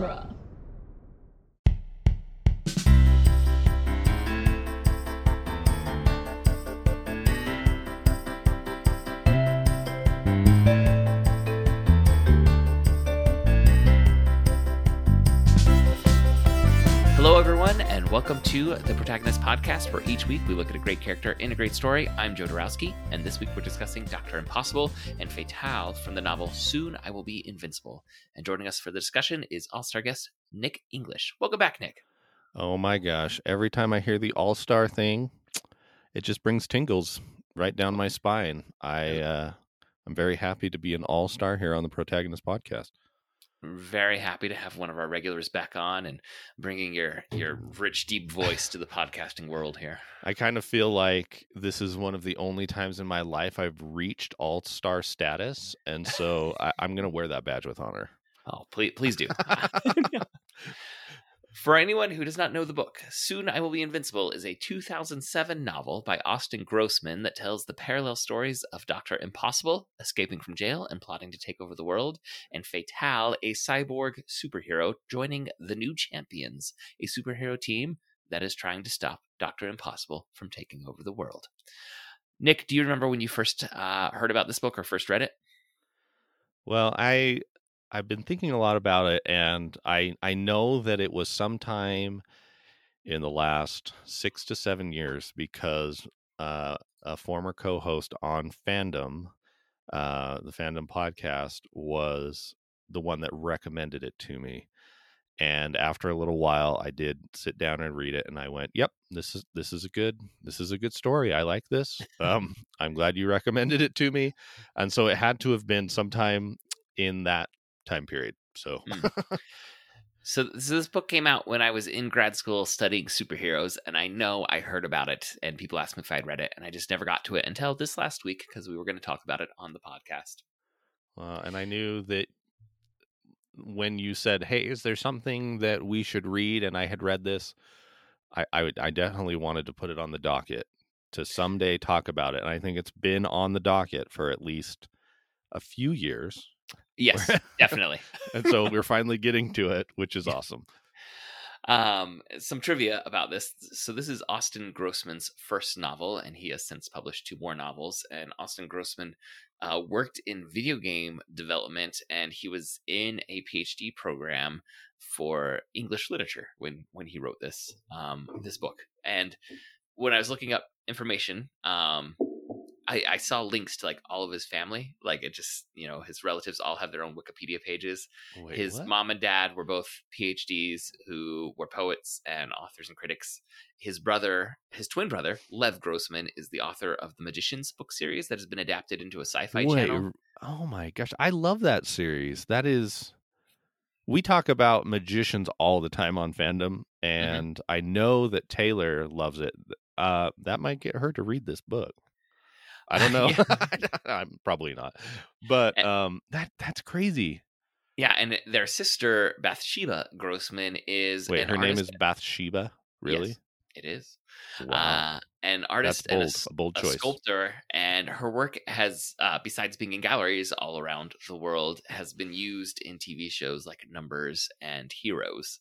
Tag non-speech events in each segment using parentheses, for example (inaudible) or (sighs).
genre. Welcome to the Protagonist Podcast, where each week we look at a great character in a great story. I'm Joe Dorowski, and this week we're discussing Doctor Impossible and Fatale from the novel Soon I Will Be Invincible. And joining us for the discussion is all star guest Nik English. Welcome back, Nik. Oh my gosh. Every time I hear the all star thing, it just brings tingles right down my spine. I, uh, I'm very happy to be an all star here on the Protagonist podcast. Very happy to have one of our regulars back on and bringing your your rich, deep voice to the podcasting world here. I kind of feel like this is one of the only times in my life I've reached all star status. And so (laughs) I, I'm going to wear that badge with honor. Oh, please, please do. (laughs) (laughs) For anyone who does not know the book, Soon I Will Be Invincible is a 2007 novel by Austin Grossman that tells the parallel stories of Dr. Impossible, escaping from jail and plotting to take over the world, and Fatale, a cyborg superhero joining the New Champions, a superhero team that is trying to stop Dr. Impossible from taking over the world. Nik, do you remember when you first uh, heard about this book or first read it? Well, I I've been thinking a lot about it, and I I know that it was sometime in the last six to seven years because uh, a former co-host on Fandom, uh, the Fandom podcast, was the one that recommended it to me. And after a little while, I did sit down and read it, and I went, "Yep, this is this is a good this is a good story. I like this. Um, (laughs) I'm glad you recommended it to me." And so it had to have been sometime in that time period. So, Mm. (laughs) So, so this book came out when I was in grad school studying superheroes, and I know I heard about it, and people asked me if I'd read it, and I just never got to it until this last week because we were going to talk about it on the podcast. uh, and I knew that when you said, "Hey, is there something that we should read?" and I had read this, I I, would- I definitely wanted to put it on the docket to someday talk about it. And I think it's been on the docket for at least a few years. Yes, (laughs) definitely. And so we're finally getting to it, which is awesome. Um, some trivia about this. So this is Austin Grossman's first novel, and he has since published two more novels. And Austin Grossman uh, worked in video game development, and he was in a PhD program for English literature when when he wrote this um, this book. And when I was looking up information, um, I, I saw links to like all of his family. Like it just you know his relatives all have their own Wikipedia pages Wait, his what? mom and dad were both PhDs who were poets and authors and critics. His brother, his twin brother, Lev Grossman, is the author of the Magicians book series that has been adapted into a Syfy channel. oh my gosh, I love that series. That is, we talk about magicians all the time on fandom, and I know that Taylor loves it. Uh, that might get her to read this book. I don't know. (laughs) (laughs) I'm probably not, but Eh. um, that that's crazy. Yeah, and their sister Bathsheba Grossman is Wait, her name is Bathsheba. Really? Yes, it is. Wow, Uh, an artist and a bold. A bold a choice. sculptor, and her work has, uh, besides being in galleries all around the world, has been used in TV shows like Numb3rs and Heroes.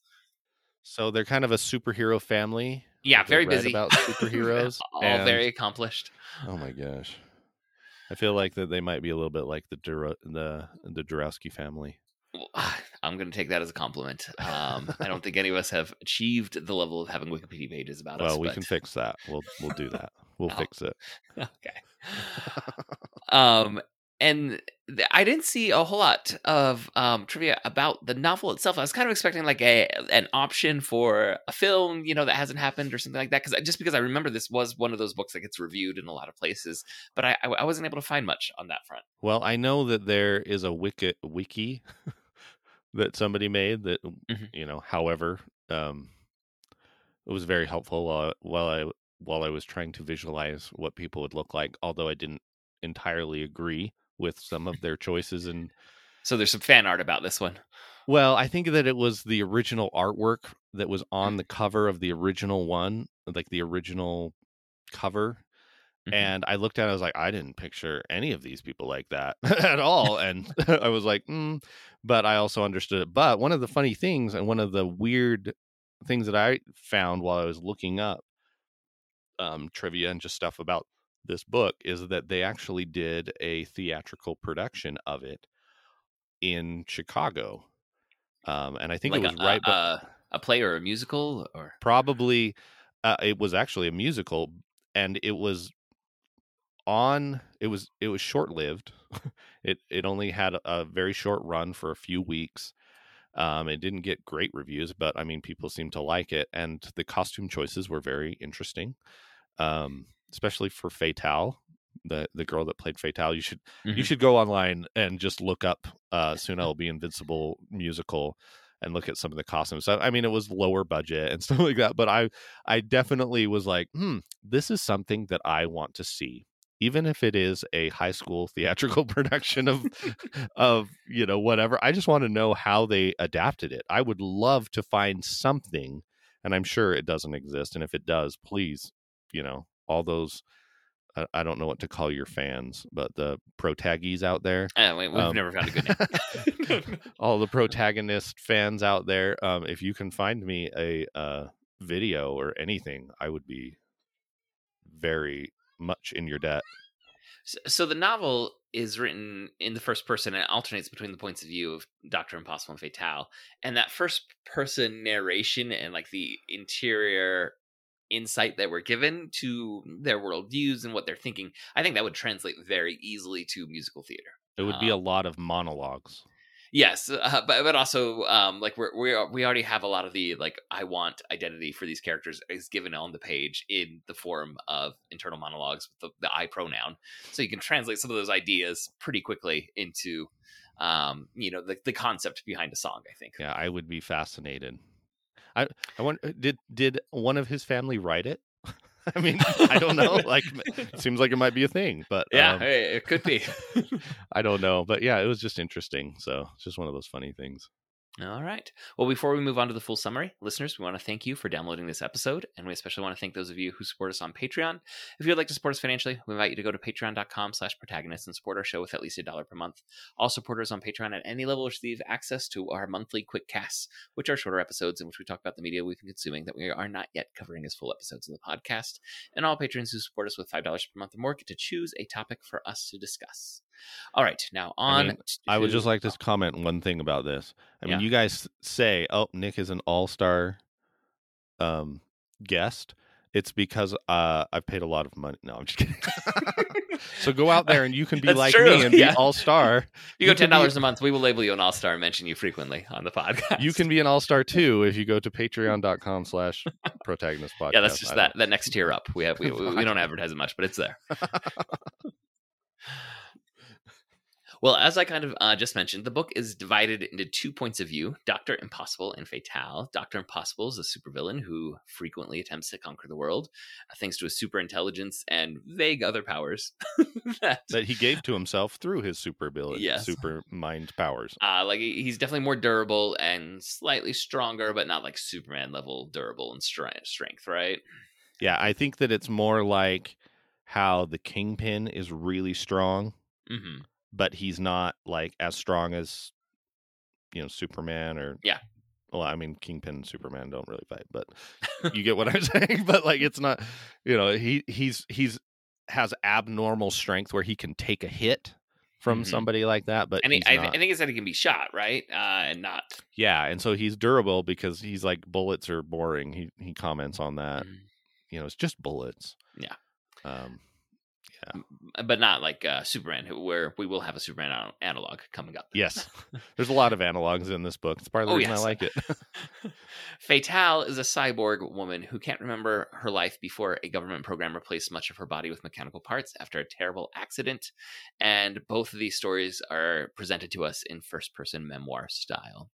So they're kind of a superhero family. Yeah, very busy. (laughs) about superheroes. all and- very accomplished. Oh my gosh. I feel like that they might be a little bit like the Duro- the the Dorowski family. Well, (sighs) I'm going to take that as a compliment. Um, I don't think any of us have achieved the level of having Wikipedia pages about us. Well, we but- can fix that. We'll we'll do that. (laughs) We'll Oh. fix it. okay. (laughs) um, and I didn't see a whole lot of um, trivia about the novel itself. I was kind of expecting like a an option for a film, you know, that hasn't happened or something like that. Because just because I remember this was one of those books that gets reviewed in a lot of places, but I I wasn't able to find much on that front. Well, I know that there is a wiki wiki (laughs) that somebody made that Mhm. you know, however, um it was very helpful while while I while I was trying to visualize what people would look like, although I didn't entirely agree with some of their choices and So there's some fan art about this one. Well, I think that it was the original artwork that was on the cover of the original one, like the original cover. Mhm. And I looked at it, I was like, I didn't picture any of these people like that (laughs) at all. And (laughs) I was like, mm, but I also understood it. But one of the funny things and one of the weird things that I found while I was looking up um, trivia and just stuff about this book is that they actually did a theatrical production of it in Chicago. Um, and I think like it was a, right, a, a, a play or a musical or probably uh, it was actually a musical and it was on it was it was short lived (laughs) it it only had a, a very short run for a few weeks um it didn't get great reviews but i mean people seemed to like it and the costume choices were very interesting um especially for Fatale, the the girl that played Fatale. you should you Mhm. should go online and just look up uh soon i'll be invincible musical and look at some of the costumes so, i mean it was lower budget and (laughs) stuff like that but i i definitely was like hmm this is something that i want to see even if it is a high school theatrical (laughs) production of (laughs) of you know whatever i just want to know how they adapted it i would love to find something and i'm sure it doesn't exist and if it does please you know all those I, I don't know what to call your fans but the protagies out there Uh, we, we've Um, never found a good name. (laughs) all the protagonist fans out there um if you can find me a uh video or anything i would be very much in your debt So, so the novel is written in the first person and alternates between the points of view of Doctor Impossible and Fatale. And that first person narration and like the interior insight that we're given to their worldviews and what they're thinking, I think that would translate very easily to musical theater. it would be a Um, lot of monologues Yes, uh, but but also um, like we're we we already have a lot of the like I want identity for these characters is given on the page in the form of internal monologues with the, the I pronoun, so you can translate some of those ideas pretty quickly into um, you know the the concept behind a song. I think. Yeah, I would be fascinated. I I wonder did did one of his family write it? (laughs) I mean, I don't (laughs) know. Like, it seems like it might be a thing, but yeah, um, hey, it could be. (laughs) I don't know. But yeah, it was just interesting. So it's just one of those funny things. All right. Well, before we move on to the full summary, listeners, we want to thank you for downloading this episode, and we especially want to thank those of you who support us on Patreon. If you'd like to support us financially, we invite you to go to patreon.com slash protagonist and support our show with at least a dollar per month. All supporters on Patreon at any level receive access to our monthly quick casts, which are shorter episodes in which we talk about the media we've been consuming that we are not yet covering as full episodes of the podcast. And all patrons who support us with $5 per month or more get to choose a topic for us to discuss. All right, now I on. mean, I would just like to comment one thing about this. I mean, Yeah. you guys say, "Oh, Nik is an all-star um guest." It's because uh I've paid a lot of money. No, I'm just kidding. (laughs) so go out there and you can be That's like true, me and be yeah. all-star. You go You can ten be- dollars a month, we will label you an all star and mention you frequently on the podcast. You can be an all-star too if you go to patreon.com slash protagonist podcast. (laughs) yeah, that's just that that next tier up. We have we, we, we don't (laughs) advertise it much, but it's there. Well, as I kind of uh, just mentioned, the book is divided into two points of view Dr. Impossible and Fatale. Dr. Impossible is a supervillain who frequently attempts to conquer the world, uh, thanks to his super intelligence and vague other powers. (laughs) that, that he gave to himself through his super ability, Yes. super mind powers. uh, like, he's definitely more durable and slightly stronger, but not like Superman level durable and stre- strength, right? Yeah, I think that it's more like how the Kingpin is really strong, hmm but he's not like as strong as you know Superman or Yeah. Well, I mean Kingpin and Superman don't really fight, but (laughs) you get what I'm (laughs) saying. But like, it's not you know he he's he's has abnormal strength where he can take a hit from Mhm. somebody like that, but And he, I. I think it's that he can be shot, right? Uh, and not. yeah, and so he's durable because he's like bullets are boring. He he comments on that. Mhm. You know, it's just bullets. Yeah. Um, but not like uh, Superman, who- where we will have a Superman analog coming up. Yes. (laughs) There's a lot of analogs in this book. It's part of the Oh, reason yes. I like it. (laughs) Fatale is a cyborg woman who can't remember her life before a government program replaced much of her body with mechanical parts after a terrible accident. And both of these stories are presented to us in first person memoir style.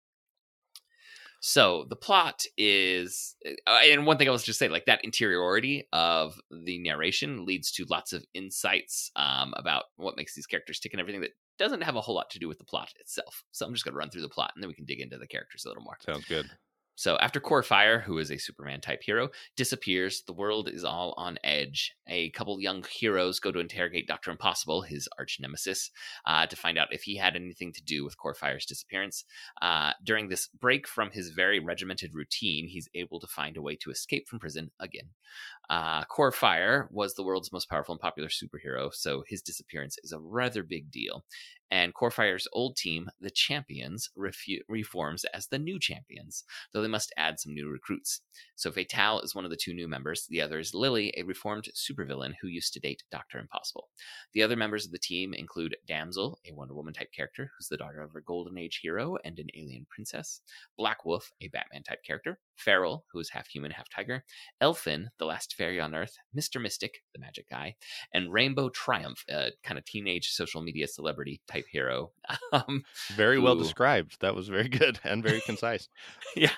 So the plot is, uh, and one thing I was just say, like that interiority of the narration leads to lots of insights um, about what makes these characters tick and everything that doesn't have a whole lot to do with the plot itself. So I'm just going to run through the plot and then we can dig into the characters a little more. Sounds good. So after Core Fire, who is a Superman type hero, disappears, the world is all on edge. A couple young heroes go to interrogate Doctor Impossible, his arch nemesis, uh, to find out if he had anything to do with Core Fire's disappearance. Uh, during this break from his very regimented routine, he's able to find a way to escape from prison again. Uh, Core Fire was the world's most powerful and popular superhero, so his disappearance is a rather big deal. And Core Fire's old team, the Champions, refu- reforms as the new Champions, though they must add some new recruits. So Fatale is one of the two new members. The other is Lily, a reformed supervillain who used to date Doctor Impossible. The other members of the team include Damsel, a Wonder Woman type character who's the daughter of a Golden Age hero and an alien princess, Black Wolf, a Batman type character, Feral, who is half human, half tiger, Elfin, the last fairy on Earth, Mr. Mystic, the magic guy, and Rainbow Triumph, a kind of teenage social media celebrity type hero. (laughs) Um, Very well described. That was very (laughs) good and very concise. (laughs) yeah,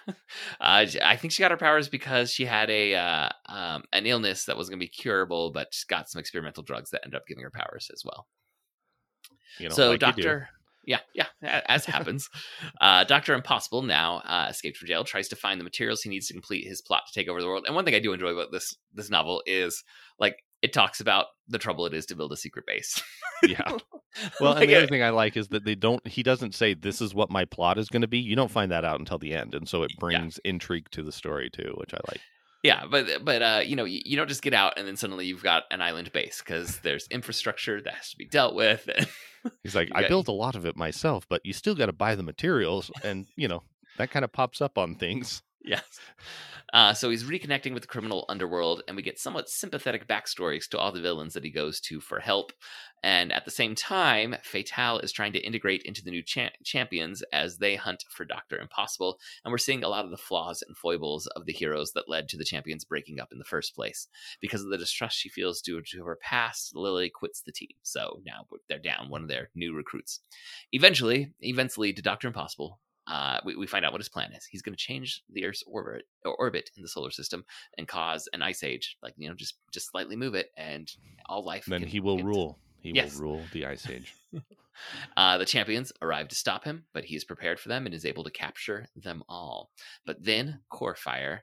uh, I think she got her powers because she had a uh, um, an illness that was going to be curable, but got some experimental drugs that ended up giving her powers as well. You know, so like. Doctor, yeah, yeah, as happens, uh, Doctor Impossible now uh, escaped from jail, tries to find the materials he needs to complete his plot to take over the world. And one thing I do enjoy about this this novel is like it talks about the trouble it is to build a secret base. Yeah. (laughs) Well, Like, and the uh, other thing I like is that they don't. He doesn't say this is what my plot is going to be. You don't find that out until the end, and so it brings intrigue to the story too, which I like. Yeah, but but uh, you know, you, you don't just get out and then suddenly you've got an island base because there's infrastructure that has to be dealt with. And, (laughs) He's like, I got- built a lot of it myself, but you still got to buy the materials, and you know that kind of pops up on things. yes. Uh, so he's reconnecting with the criminal underworld, and we get somewhat sympathetic backstories to all the villains that he goes to for help. And at the same time, Fatale is trying to integrate into the new cha- champions as they hunt for Doctor Impossible. And we're seeing a lot of the flaws and foibles of the heroes that led to the champions breaking up in the first place. Because of the distrust she feels due to her past, Lily quits the team. So now they're down one of their new recruits. Eventually, events lead to Doctor Impossible. Uh, we, we find out what his plan is. He's going to change the Earth's orbit or orbit in the solar system and cause an ice age. Like you know, just just slightly move it, and all life. Then can- he will can- rule. He Yes. will rule the ice age. (laughs) Uh, the champions arrive to stop him, but he is prepared for them and is able to capture them all. But then Corefire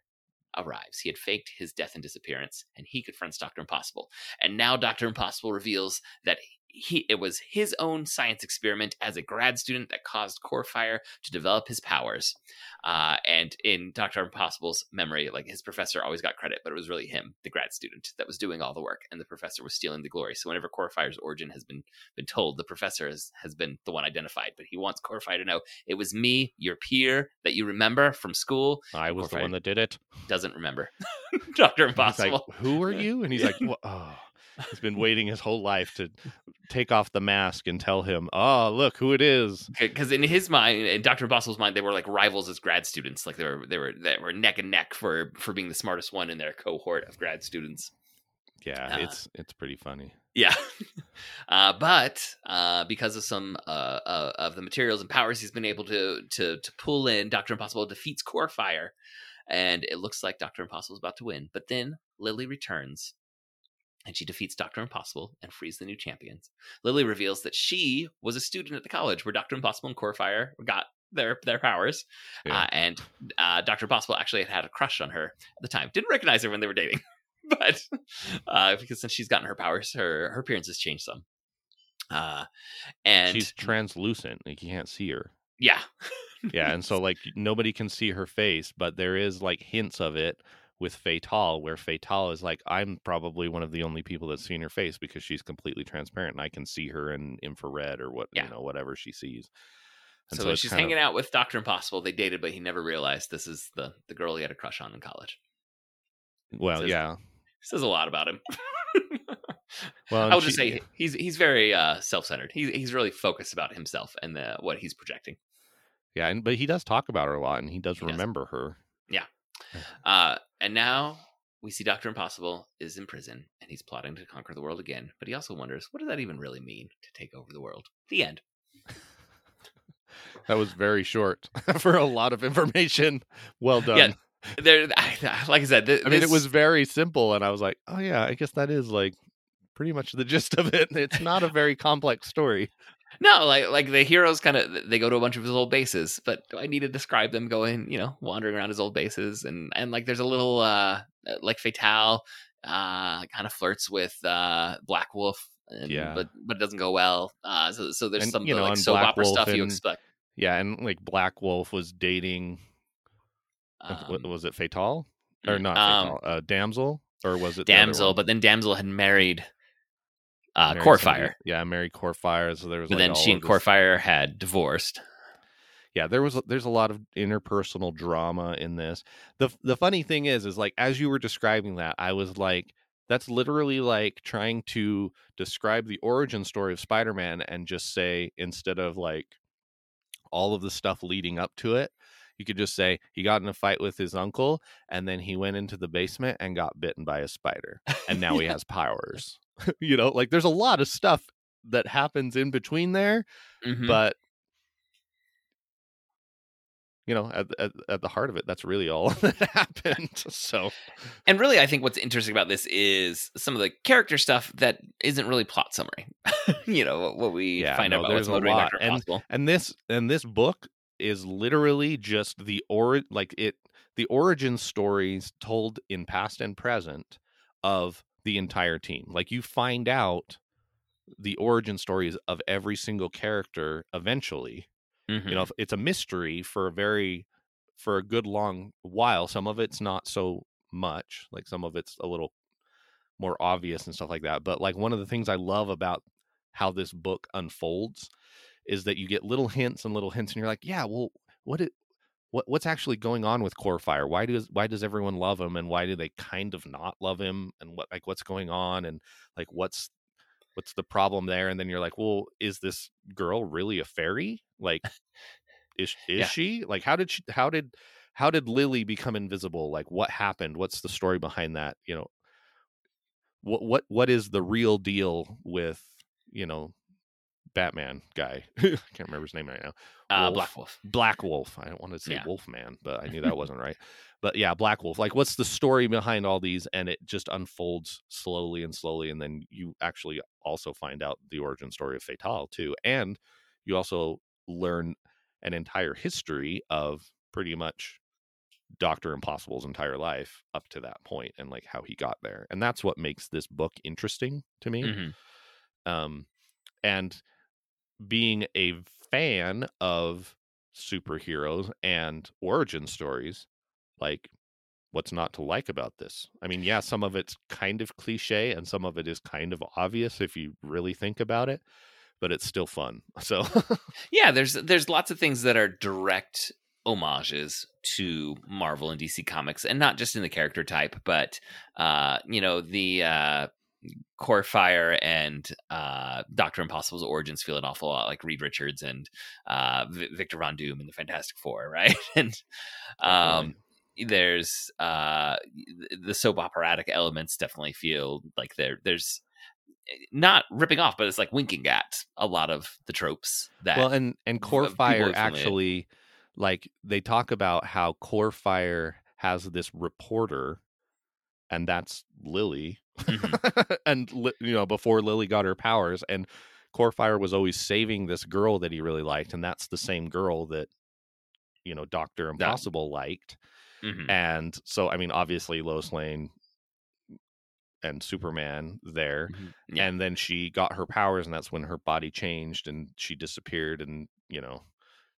arrives. He had faked his death and disappearance, and he confronts Doctor Impossible. And now Doctor Impossible reveals that he it was his own science experiment as a grad student that caused Corefire to develop his powers. Uh, and in Doctor Impossible's memory, like his professor always got credit, but it was really him, the grad student, that was doing all the work, and the professor was stealing the glory. So whenever Corefire's origin has been been told, the professor has, has been the one identified, but he wants Corefire to know it was me, your peer that you remember from school, I was the Corefire. one that did it. doesn't remember. (laughs) Doctor He's like, Impossible. Who are you? And he's like, (laughs) "Wha- oh. He's been waiting his whole life to take off the mask and tell him, oh, look who it is. because in his mind, in Doctor Impossible's mind, they were like rivals as grad students. Like they were they were they were neck and neck for for being the smartest one in their cohort of grad students. Yeah, Uh, it's it's pretty funny. Yeah, (laughs) uh, but uh, because of some uh, uh, of the materials and powers he's been able to to to pull in, Doctor Impossible defeats Core Fire, and it looks like Doctor Impossible is about to win. But then Lily returns. And she defeats Doctor Impossible and frees the new champions. Lily reveals that she was a student at the college where Doctor Impossible and Corefire got their their powers, Yeah. uh, and uh, Doctor Impossible actually had had a crush on her at the time. Didn't recognize her when they were dating, (laughs) but uh, because since she's gotten her powers, her her appearance has changed some. Uh, and She's translucent; like you can't see her. yeah, (laughs) Yeah, and so like nobody can see her face, but there is like hints of it with Fatale, where Fatale is like, I'm probably one of the only people that's seen her face because she's completely transparent, and I can see her in infrared or what Yeah. you know whatever she sees. And so, it's she's kind of- hanging out with Doctor Impossible. They dated, but he never realized this is the the girl he had a crush on in college. Well, says- yeah. Says a lot about him. (laughs) Well, and I would just say he's he's very uh, self centered. He's he's really focused about himself and the, what he's projecting. yeah, and but he does talk about her a lot, and he does He does. remember her. Uh, and now we see Doctor Impossible is in prison and he's plotting to conquer the world again. But he also wonders, what does that even really mean to take over the world? The end. (laughs) That was very short (laughs) for a lot of information. Well done. Yeah, There, (laughs) like I said, th- I mean, it was very simple, and I was like, oh yeah, I guess that is like pretty much the gist of it. It's not a very complex story. No, like like the heroes kind of they go to a bunch of his old bases, but do I need to describe them going, you know, wandering around his old bases and and like there's a little uh like Fatale uh kind of flirts with uh Black Wolf and, Yeah. but but it doesn't go well. Uh so so there's And, some you know, like and soap Black opera Wolf stuff you expect. Yeah, and like Black Wolf was dating. Um, was it Fatal? or mm, not um, Fatale? Uh, Damsel or was it Damsel, but then Damsel had married uh Married Corefire. somebody- Yeah, Mary Corefire. So there was. But like then she and this- Corefire had divorced. yeah there was there's a lot of interpersonal drama in this the the funny thing is is like as you were describing that i was like that's literally like trying to describe the origin story of spider-man and just say instead of like all of the stuff leading up to it you could just say he got in a fight with his uncle and then he went into the basement and got bitten by a spider and now he (laughs) has powers (laughs) you know like there's a lot of stuff that happens in between there Mhm. but you know at, at at the heart of it that's really all (laughs) that happened so And really, I think what's interesting about this is some of the character stuff that isn't really plot summary. you know what, we Yeah, find no, out about there's what's a motivating And- and this and this book is literally just the or like it the origin stories told in past and present of the entire team. Like you find out the origin stories of every single character eventually. Mhm. you know it's a mystery for a very for a good long while. Some of it's not so much like some of it's a little more obvious and stuff like that. But like one of the things i love about how this book unfolds is that you get little hints and little hints and you're like yeah well what it what what's actually going on with core fire? Why does why does everyone love him and why do they kind of not love him and what like what's going on and like what's what's the problem there? And then you're like well is this girl really a fairy? Like is (laughs) is Yeah. she? Like how did she how did how did lily become invisible? Like what happened? What's the story behind that? You know what what what is the real deal with you know batman guy (laughs) i can't remember his name right now uh, Wolf. Black Wolf. Black Wolf. I don't want to say Yeah. Wolfman, but I knew that (laughs) wasn't right. But yeah, Black Wolf. Like, what's the story behind all these? And it just unfolds slowly and slowly, and then you actually also find out the origin story of Fatale too, and you also learn an entire history of pretty much Doctor Impossible's entire life up to that point, and like how he got there, and that's what makes this book interesting to me Mhm. um, and being a fan of superheroes and origin stories like what's not to like about this? I mean yeah some of it's kind of cliche and some of it is kind of obvious if you really think about it but it's still fun (laughs) so Yeah, there's there's lots of things that are direct homages to Marvel and DC comics, and not just in the character type, but uh, you know the uh, Core Fire and uh, Doctor Impossible's origins feel an awful lot like Reed Richards and uh, V- Victor Von Doom in the Fantastic Four, (laughs) right? and um, there's uh, the soap operatic elements definitely feel like there there's not ripping off, but it's like winking at a lot of the tropes that well and and core people fire actually like they talk about how core fire has this reporter and that's lily Mm-hmm. (laughs) and you know before lily got her powers and core fire was always saving this girl that he really liked and that's the same girl that you know dr impossible liked Mhm. and so i mean obviously lois lane and superman there Mhm. Yeah. and then she got her powers and that's when her body changed and she disappeared and you know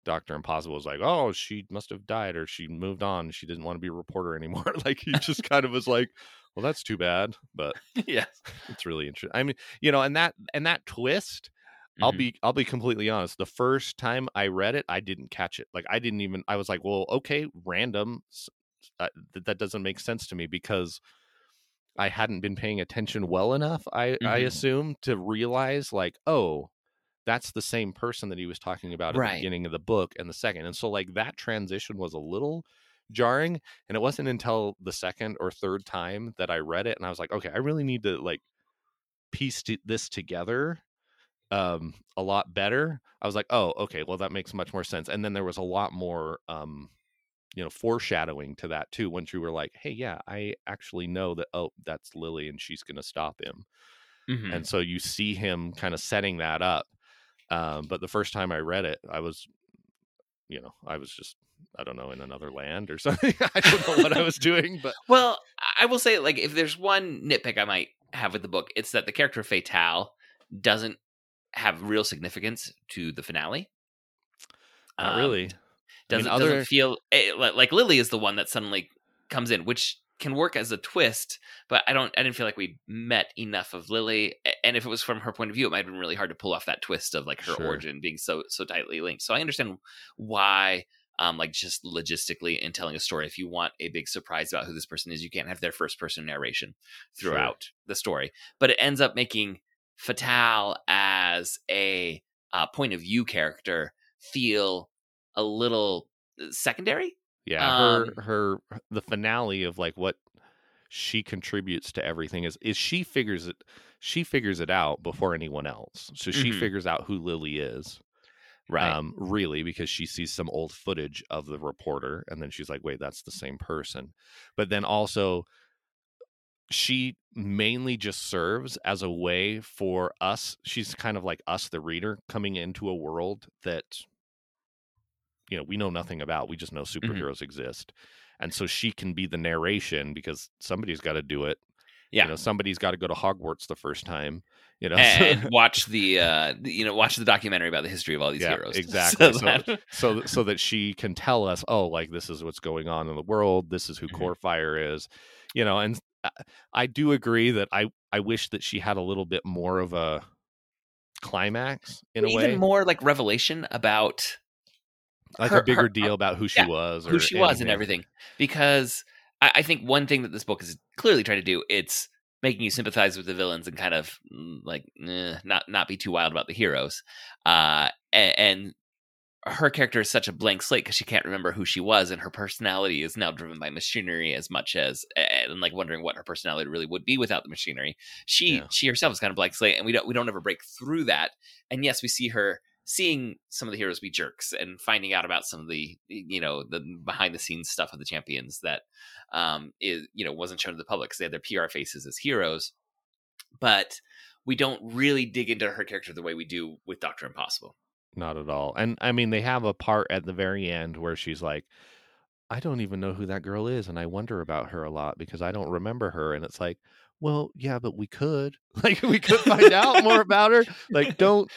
dr impossible was like oh she must have died or she moved on she didn't want to be a reporter anymore (laughs) like he just kind of was like well that's too bad but (laughs) yeah. it's really interesting i mean you know and that and that twist I'll Mhm. be I'll be completely honest. The first time I read it, I didn't catch it. Like I didn't even. I was like, well, okay, random. Uh, th- that doesn't make sense to me because I hadn't been paying attention well enough. I I Mhm. assume to realize like, oh, that's the same person that he was talking about at Right. the beginning of the book and the second. And so like that transition was a little jarring. And it wasn't until the second or third time that I read it and I was like, okay, I really need to like piece t- this together um a lot better i was like oh okay well that makes much more sense and then there was a lot more um you know foreshadowing to that too once you were like hey yeah i actually know that oh that's lily and she's going to stop him Mhm. and so you see him kind of setting that up Um, but the first time I read it, I was, you know, I was just I don't know in another land or (laughs) something. I don't know what I was doing, but Well, I will say, like, if there's one nitpick I might have with the book, it's that the character Fatale doesn't have real significance to the finale. not Um, really. I mean, Doesn't other- doesn't feel eh, like Lily is the one that suddenly comes in, which can work as a twist. But I don't. I didn't feel like we met enough of Lily, and if it was from her point of view, it might have been really hard to pull off that twist of like her Sure. origin being so so tightly linked. So I understand why. Um, like just logistically in telling a story, if you want a big surprise about who this person is, you can't have their first person narration Sure. throughout the story. But it ends up making Fatale as a uh, point of view character feel a little uh, secondary. Yeah, her Um, her the finale of like what she contributes to everything is is she figures it she figures it out before anyone else. So she Mhm. figures out who Lily is. Um really because she sees some old footage of the reporter and then she's like, "Wait, that's the same person." But then also she mainly just serves as a way for us she's kind of like us the reader coming into a world that you know we know nothing about we just know Mm-hmm. superheroes exist and so she can be the narration because somebody's got to do it Yeah. you know somebody's got to go to hogwarts the first time you know (laughs) and watch the uh you know watch the documentary about the history of all these Yeah, heroes (laughs) exactly. so So- that- so so that she can tell us oh like this is what's going on in the world this is who Mhm. core fire is you know and I- do agree that i i wish that she had a little bit more of a climax in a way, even way more like revelation about like her- a bigger her- deal about who she yeah, was or who she was and everything because I, I think one thing that this book is clearly trying to do it's making you sympathize with the villains and kind of mm, like eh, not not be too wild about the heroes uh and, and her character is such a blank slate because she can't remember who she was and her personality is now driven by machinery as much as and like wondering what her personality really would be without the machinery she Yeah. she herself is kind of blank slate and we don't we don't ever break through that and yes we see her seeing some of the heroes be jerks and finding out about some of the you know the behind the scenes stuff of the champions that um is you know wasn't shown to the public because they had their pr faces as heroes. But we don't really dig into her character the way we do with doctor impossible. Not at all. And i mean they have a part at the very end where she's like i don't even know who that girl is and i wonder about her a lot because i don't remember her. And it's like well yeah but we could. (laughs) Like we could find out more about her. Like don't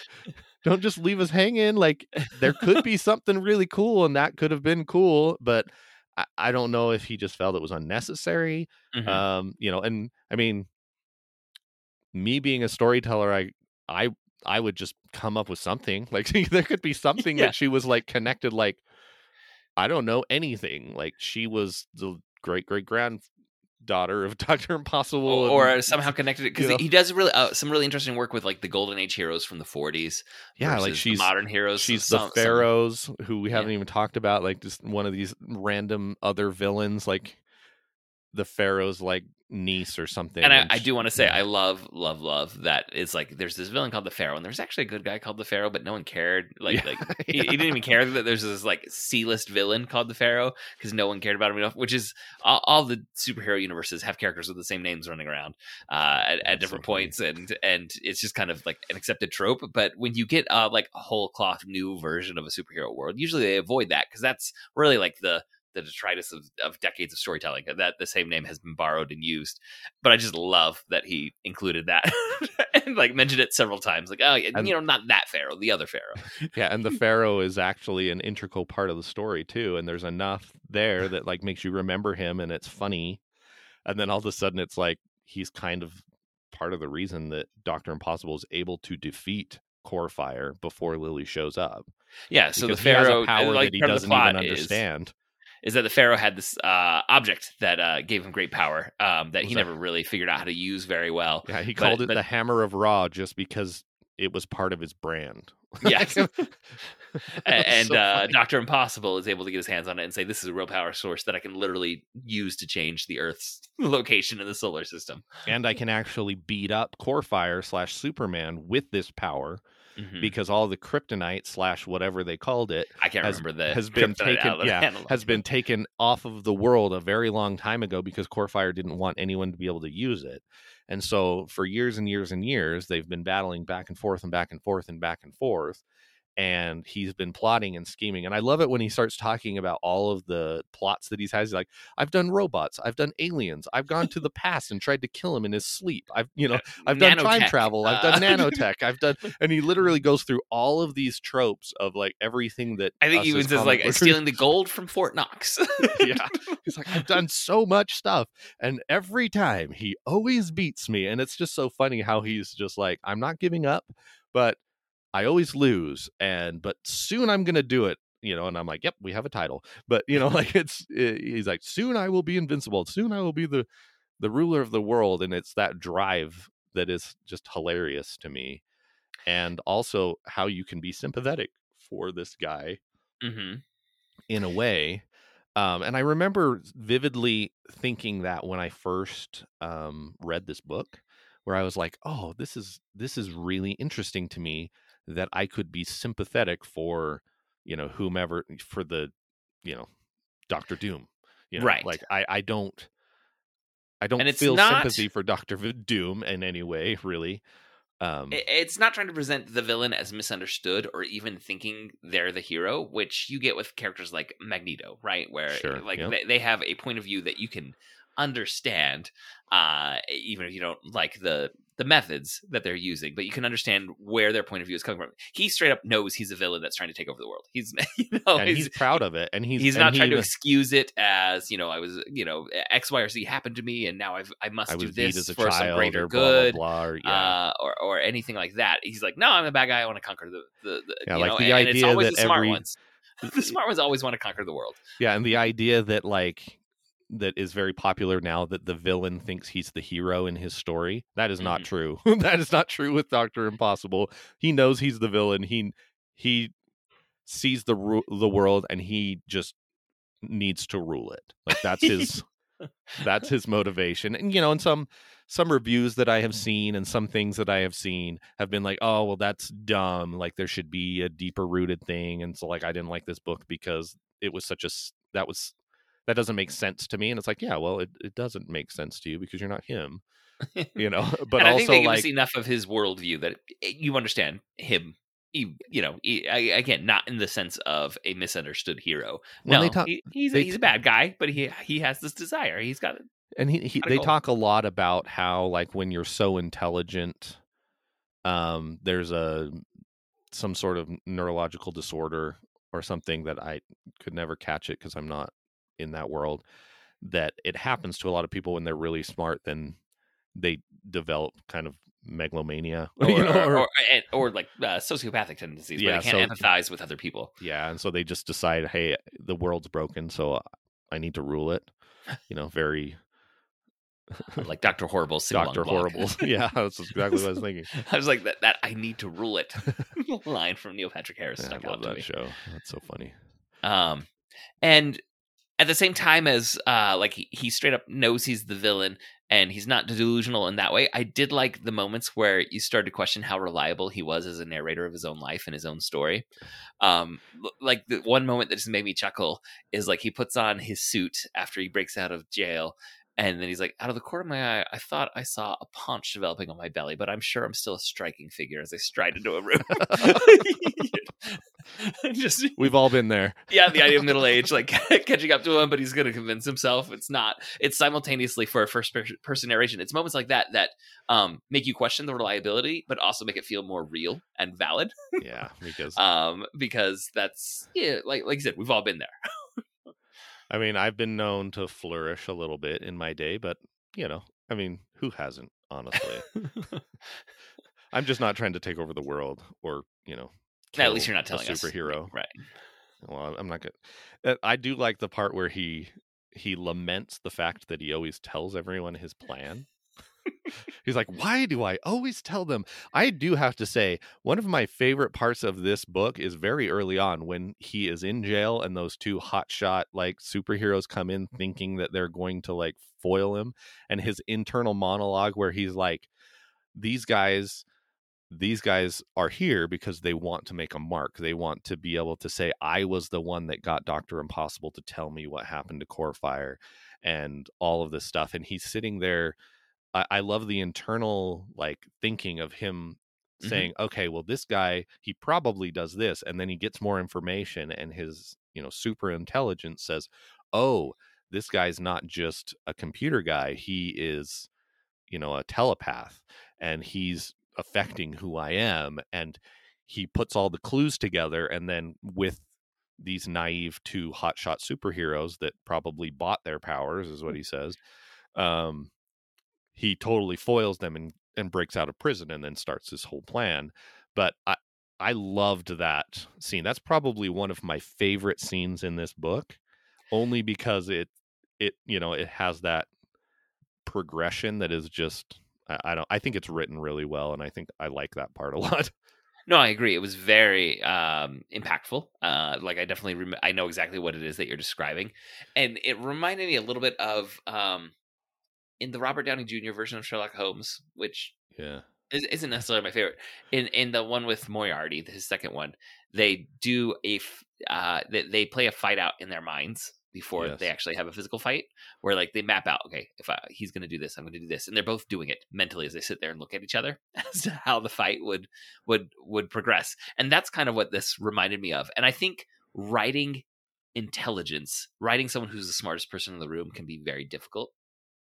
don't just leave us hanging like there could be something really cool and that could have been cool but I, I don't know if he just felt it was unnecessary Mhm. um you know and i mean me being a storyteller i i i would just come up with something (laughs) like there could be (laughs) something Yeah. that she was like connected like i don't know anything like she was the great great granddaughter of (laughs) dr impossible or, and- or somehow connected it because you know. he does really uh, some really interesting work with like the golden age heroes from the 40s yeah like she's modern heroes she's Some- the some- pharaohs who we haven't even talked about like just one of these random other villains like the pharaoh's like niece or something and I, I she- do want to say yeah. I love love love that it's like there's this villain called the Pharaoh and there's actually a good guy called the Pharaoh but no one cared like Yeah. like (laughs) he, he didn't even care that there's this like C-list villain called the Pharaoh because no one cared about him enough which is all, all the superhero universes have characters with the same names running around uh, at, at different so points and and it's just kind of like an accepted trope but when you get uh, like a whole cloth new version of a superhero world usually they avoid that because that's really like the the detritus of, of decades of storytelling uh, that the same name has been borrowed and used but I just love that he included that (laughs) and like mentioned it several times. Like, oh, And- you know, not that Pharaoh, the other Pharaoh. (laughs) yeah and the pharaoh is actually an integral part of the story too and there's enough there that like makes you remember him and it's funny and then all of a sudden it's like he's kind of part of the reason that dr impossible is able to defeat core fire before lily shows up Yeah, so because the he has Pharaoh a power like, that he the doesn't even plot is- understand Is, that the Pharaoh had this uh, object that uh, gave him great power um, that he that- never really figured out how to use very well. yeah he But- called it but- the hammer of ra just because it was part of his brand (laughs) Yes. (laughs) And So uh. Doctor Impossible is able to get his hands on it and say, "This is a real power source that I can literally use to change the Earth's (laughs) location in the solar system." and I can actually beat up Core Fire slash Superman with this power Mhm. because all the kryptonite slash whatever they called it I can't has- remember the has (laughs) been taken- out of the yeah, analog. has been taken off of the world a very long time ago because Corefire didn't want anyone to be able to use it. And so for years and years and years, they've been battling back and forth and back and forth and back and forth. And he's been plotting and scheming. And I love it when he starts talking about all of the plots that he's has. He's like, I've done robots, I've done aliens, I've gone to the (laughs) past and tried to kill him in his sleep. I've, you know, I've done time travel, I've done uh, (laughs) nanotech, I've done, and he literally (laughs) goes through all of these tropes of like everything that I think he was just like stealing the gold from Fort Knox. yeah. He's like, I've done so much stuff. And every time he always beats me. And it's just so funny how he's just like, I'm not giving up, but I always lose. And, but soon I'm going to do it. You know, and I'm like, yep, we have a title. But, you know, (laughs) (laughs) like it's, eh, he's like, soon I will be invincible. Soon I will be the, the ruler of the world. And it's that drive that is just hilarious to me. And also how you can be sympathetic for this guy hmm in a way. Um, and I remember vividly thinking that when I first um, read this book, where I was like, "Oh, this is this is really interesting to me that I could be sympathetic for, you know, whomever for the, you know, Doctor Doom, you know, Right. Like I I don't I don't And it's feel not- sympathy for Doctor Doom in any way, really. Um, It's not trying to present the villain as misunderstood or even thinking they're the hero, which you get with characters like Magneto, right? Where Sure, like yep. they, they have a point of view that you can understand, uh, even if you don't like the the methods that they're using, but you can understand where their point of view is coming from. He straight up knows he's a villain that's trying to take over the world. He's (laughs) you know and he's, proud of it, and he's he's, and not he trying to excuse it as you know I was you know X Y or Z happened to me and now I've I must I do this for some greater or blah good blah blah. Or, yeah. uh, or or anything like that. He's like, no, I'm a bad guy. I want to conquer the the, the Yeah, you like know, the and, and it's idea always that the smart every- ones. (laughs) the smart ones always want to conquer the world. Yeah, and the idea that like that is very popular now that the villain thinks he's the hero in his story. That is not Mhm. true. (laughs) that is not true with Doctor Impossible. He knows he's the villain. He he sees the ru- the world and he just needs to rule it. Like that's his (laughs) that's his motivation. And you know, in some some reviews that I have seen and some things that I have seen have been like, "Oh, well that's dumb. Like there should be a deeper rooted thing." And so like I didn't like this book because it was such a that was that doesn't make sense to me and it's like, "Yeah, well, it it doesn't make sense to you because you're not him." You know, (laughs) but I also think like enough of his worldview that eh, you understand him. You, you know, he, I, again, not in the sense of a misunderstood hero. No, they talk- he, he's they he's a bad guy, but he he has this desire. He's got it. and he, he they talk a lot about how like when you're so intelligent um there's a some sort of neurological disorder or something that i could never catch it because i'm not in that world that it happens to a lot of people when they're really smart then they develop kind of megalomania (laughs) Or, you know, or, or- or, like uh, sociopathic tendencies where Yeah, they can't so- empathize with other people. yeah and so they just decide hey the world's broken so i need to rule it you know very (laughs) like Doctor Horrible. (laughs) dr horrible yeah that's exactly what i was thinking I was like that. That I need to rule it. line from Neil Patrick Harris Yeah, stuck I love that me. show. That's so funny. Um, and at the same time as uh, like he, he straight up knows he's the villain and he's not delusional in that way. I did like the moments where you started to question how reliable he was as a narrator of his own life and his own story. Um, like the one moment that just made me chuckle is like he puts on his suit after he breaks out of jail. And then he's like, out of the corner of my eye, I thought I saw a paunch developing on my belly, but I'm sure I'm still a striking figure as I stride into a room. (laughs) Just (laughs) We've all been there. (laughs) yeah, the idea of middle age, like catching up to him, but he's going to convince himself. It's not. It's simultaneously for a first per- person narration. It's moments like that that um, make you question the reliability, but also make it feel more real and valid. Yeah, because Um, because that's yeah, like like you said, we've all been there. I mean, I've been known to flourish a little bit in my day, but you know, I mean, who hasn't? Honestly, (laughs) I'm just not trying to take over the world or you know. At least you're not a telling us, superhero. right? Well, I'm not gonna. Uh, I do like the part where he he laments the fact that he always tells everyone his plan. He's like, "Why do I always tell them?" I do have to say, one of my favorite parts of this book is very early on when he is in jail and those two hotshot like superheroes come in thinking that they're going to like foil him, and his internal monologue where he's like, "These guys." these guys are here because they want to make a mark. They want to be able to say, I was the one that got Dr. Impossible to tell me what happened to Core Fire and all of this stuff. And he's sitting there. I, I love the internal like thinking of him Mhm. saying, okay, well, this guy, he probably does this. And then he gets more information and his, you know, super intelligence says, oh, this guy's not just a computer guy. He is, you know, a telepath and he's affecting who I am. And he puts all the clues together. And then with these naive two hotshot superheroes that probably bought their powers, is what he says. Um, he totally foils them and, and breaks out of prison and then starts his whole plan. But I, I loved that scene. That's probably one of my favorite scenes in this book, only because it, it, you know, it has that progression that is just, I, I don't, I think it's written really well, and I think I like that part a (laughs) lot. No, I agree. It was very um, impactful. Uh, like I definitely, rem- I know exactly what it is that you're describing, and it reminded me a little bit of um, in the Robert Downey Jr. version of Sherlock Holmes, which Yeah, is, isn't necessarily my favorite. In in the one with Moriarty, his second one, they do a f- uh, they, they play a fight out in their minds before Yes. they actually have a physical fight, where like they map out, okay, if I, he's going to do this, I'm going to do this, and they're both doing it mentally as they sit there and look at each other (laughs) as to how the fight would would would progress, and that's kind of what this reminded me of. And I think writing intelligence, writing someone who's the smartest person in the room, can be very difficult.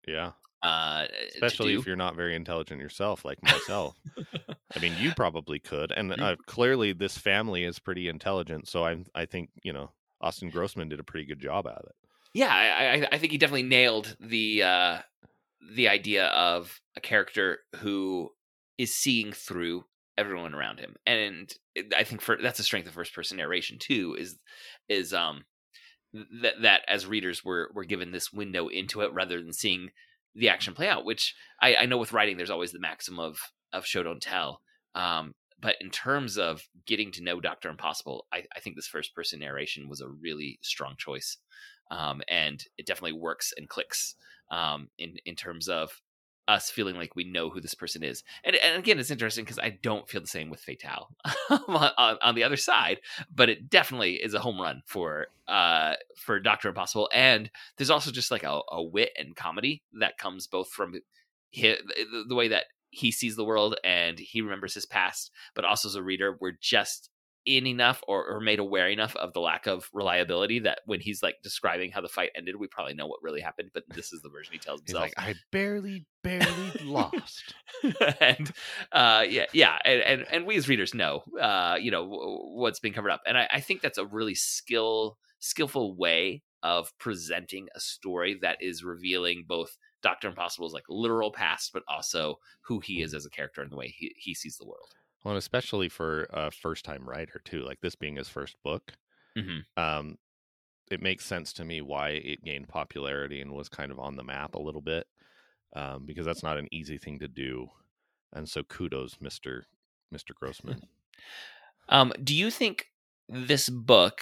yeah. Uh, especially if you're not very intelligent yourself like myself. (laughs) I mean you probably could and uh, clearly this family is pretty intelligent so i i think you know austin grossman did a pretty good job at it. Yeah I, I i think he definitely nailed the uh the idea of a character who is seeing through everyone around him and i think for that's a strength of first person narration too is is um that that as readers we're we're given this window into it rather than seeing the action play out which i i know with writing there's always the maxim of of show don't tell. Um but in terms of getting to know Doctor Impossible, I, I think this first person narration was a really strong choice um, and it definitely works and clicks um, in in terms of us feeling like we know who this person is. And, and again, it's interesting because I don't feel the same with Fatale (laughs) on, on, on the other side, but it definitely is a home run for uh, for Doctor Impossible. And there's also just like a, a wit and comedy that comes both from hi the, the way that he sees the world and he remembers his past, but also as a reader, we're just in enough or, or made aware enough of the lack of reliability that when he's like describing how the fight ended, we probably know what really happened, but this is the version he tells he's himself. like i barely barely lost. (laughs) And uh yeah yeah and, and and we as readers know uh you know w- what's being covered up and I, I think that's a really skill skillful way of presenting a story that is revealing both dr impossible's like literal past but also who he is as a character and the way he, he sees the world well and especially for a first time writer too like this being his first book Mhm. um it makes sense to me why it gained popularity and was kind of on the map a little bit um, because that's not an easy thing to do and so kudos mr mr (laughs) grossman um do you think this book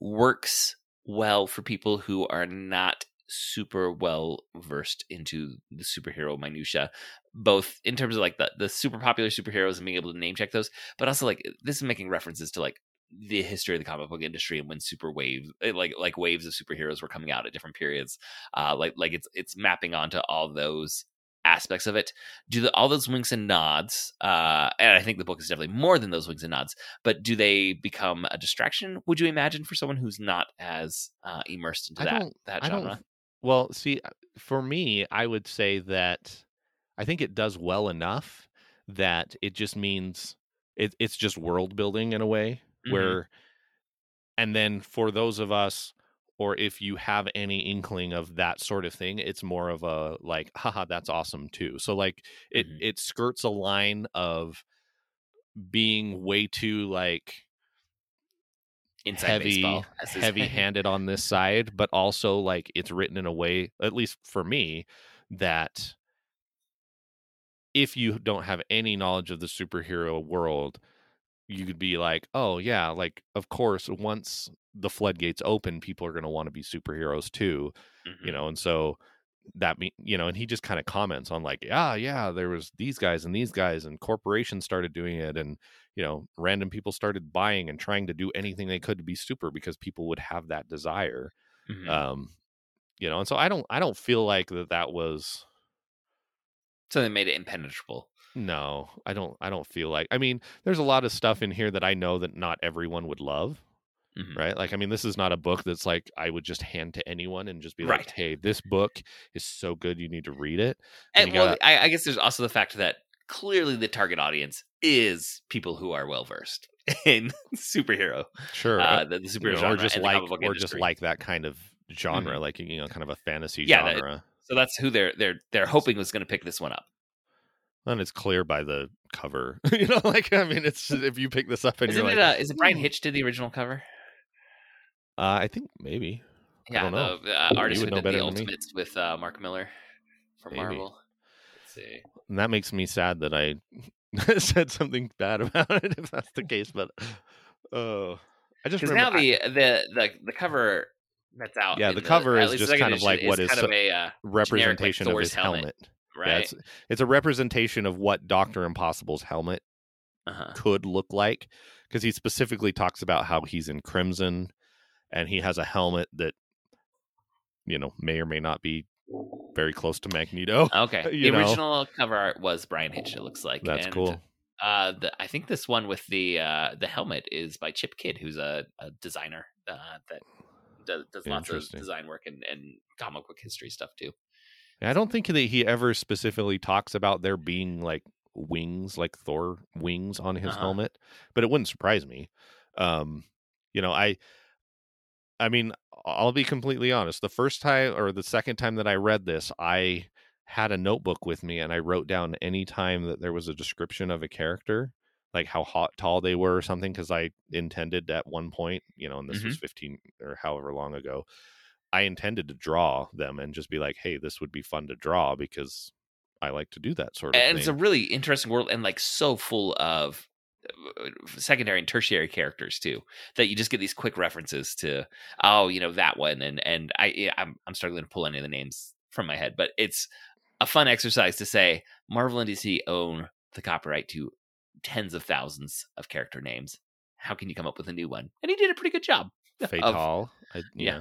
works well for people who are not super well versed into the superhero minutia both in terms of like the, the super popular superheroes and being able to name check those but also like this is making references to like the history of the comic book industry and when super waves like like waves of superheroes were coming out at different periods uh like like it's it's mapping onto all those aspects of it. Do the, all those winks and nods uh and i think the book is definitely more than those winks and nods but do they become a distraction would you imagine for someone who's not as uh immersed into I that that genre Well, see, uh, for me, I would say that I think it does well enough that it just means it, it's just world building in a way Mhm. where, and then for those of us, or if you have any inkling of that sort of thing, it's more of a like, haha, that's awesome too. So like it Mhm. it skirts a line of being way too like inside heavy baseball as they say. heavy handed on this side but also like it's written in a way at least for me that if you don't have any knowledge of the superhero world you could be like oh yeah like of course once the floodgates open people are going to want to be superheroes too Mhm. you know and so that mean you know and he just kind of comments on like yeah yeah there was these guys and these guys and corporations started doing it and you know random people started buying and trying to do anything they could to be super because people would have that desire Mhm. um you know and so i don't i don't feel like that that was so they made it impenetrable. no i don't i don't feel like i mean there's a lot of stuff in here that i know that not everyone would love Mhm. right like i mean this is not a book that's like i would just hand to anyone and just be like hey this book is so good you need to read it And well, gotta- I, I guess there's also the fact that clearly the target audience is people who are well versed (laughs) in superhero, sure uh, the, the you superhero know, genre or just like or just like that kind of genre like you know kind of a fantasy Yeah, that- genre So that's who they're they're they're hoping was going to pick this one up. and it's clear by the cover (laughs) you know like i mean it's (laughs) if you pick this up and Isn't you're it? like uh, is it Brian "Hmm." Hitch did the original cover? uh, i think maybe I Yeah, don't know. the uh, artist who know did the better than me. Ultimates with uh, Mark Millar for Maybe. Marvel. See. and that makes me sad that i (laughs) said something bad about it if that's the case but oh i just Because remember now I- the, the the the cover that's out. Yeah, in the cover is just kind of like what is kind of a uh, representation of his helmet, helmet, Yeah, right. it's, it's a representation of what Doctor Impossible's helmet uh-huh. could look like because he specifically talks about how he's in crimson and he has a helmet that you know may or may not be very close to Magneto. (laughs) Okay, the know. original cover art was Bryan Hitch. It looks like That's and, cool. Uh, the, I think this one with the uh, the helmet is by Chip Kidd, who's a, a designer uh, that does, does lots of design work and, and comic book history stuff too. And I don't think that he ever specifically talks about there being like wings, like Thor wings on his Uh-huh. helmet, but it wouldn't surprise me. Um, you know, I, I mean, I'll be completely honest. The first time or the second time that I read this, I had a notebook with me and I wrote down any time that there was a description of a character, like how hot, tall they were or something, because I intended at one point, you know, and this was mm-hmm. 15 or however long ago, I intended to draw them and just be like, hey, this would be fun to draw because I like to do that sort of And thing. it's a really interesting world and like so full of Uh, secondary and tertiary characters too that you just get these quick references to oh you know that one and and I eh, I'm I'm struggling to pull any of the names from my head but it's a fun exercise to say Marvel and DC own the copyright to tens of thousands of character names how can you come up with a new one and he did a pretty good job of, Fatale. I, yeah. yeah.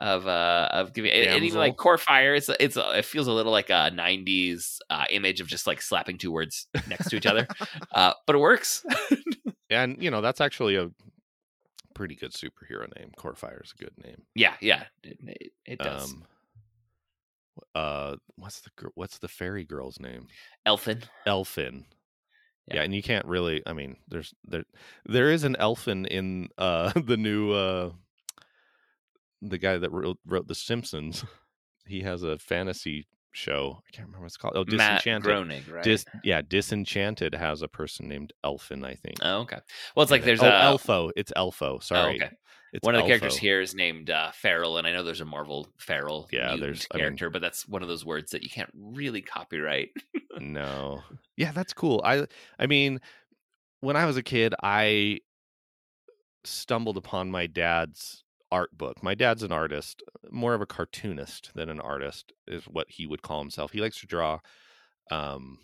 Of uh of giving and, and even like Corefire it's it's it feels a little like a 90s uh image of just like slapping two words next to each other (laughs) uh but it works (laughs) And, you know, that's actually a pretty good superhero name. Core fire is a good name. yeah yeah it, it, does Um, uh, what's the what's the fairy girl's name? Elphin Elphin. Yeah. Yeah. and you can't really. I mean, there's there there is an Elfin in uh (laughs) the new uh the guy that wrote wrote The Simpsons. (laughs) He has a fantasy show. I can't remember what it's called. Oh, matt Disenchanted. groening right Dis, yeah, Disenchanted has a person named Elfin. I think. oh okay well it's like there's it- a oh, Elfo. It's Elfo. Sorry. oh, okay It's one of the characters here is named uh Feral and I know there's a Marvel Feral Yeah, there's- I mean- character but that's one of those words that you can't really copyright no (laughs) yeah that's cool i i mean when i was a kid i stumbled upon my dad's art book. My dad's an artist more of a cartoonist than an artist is what he would call himself. He likes to draw um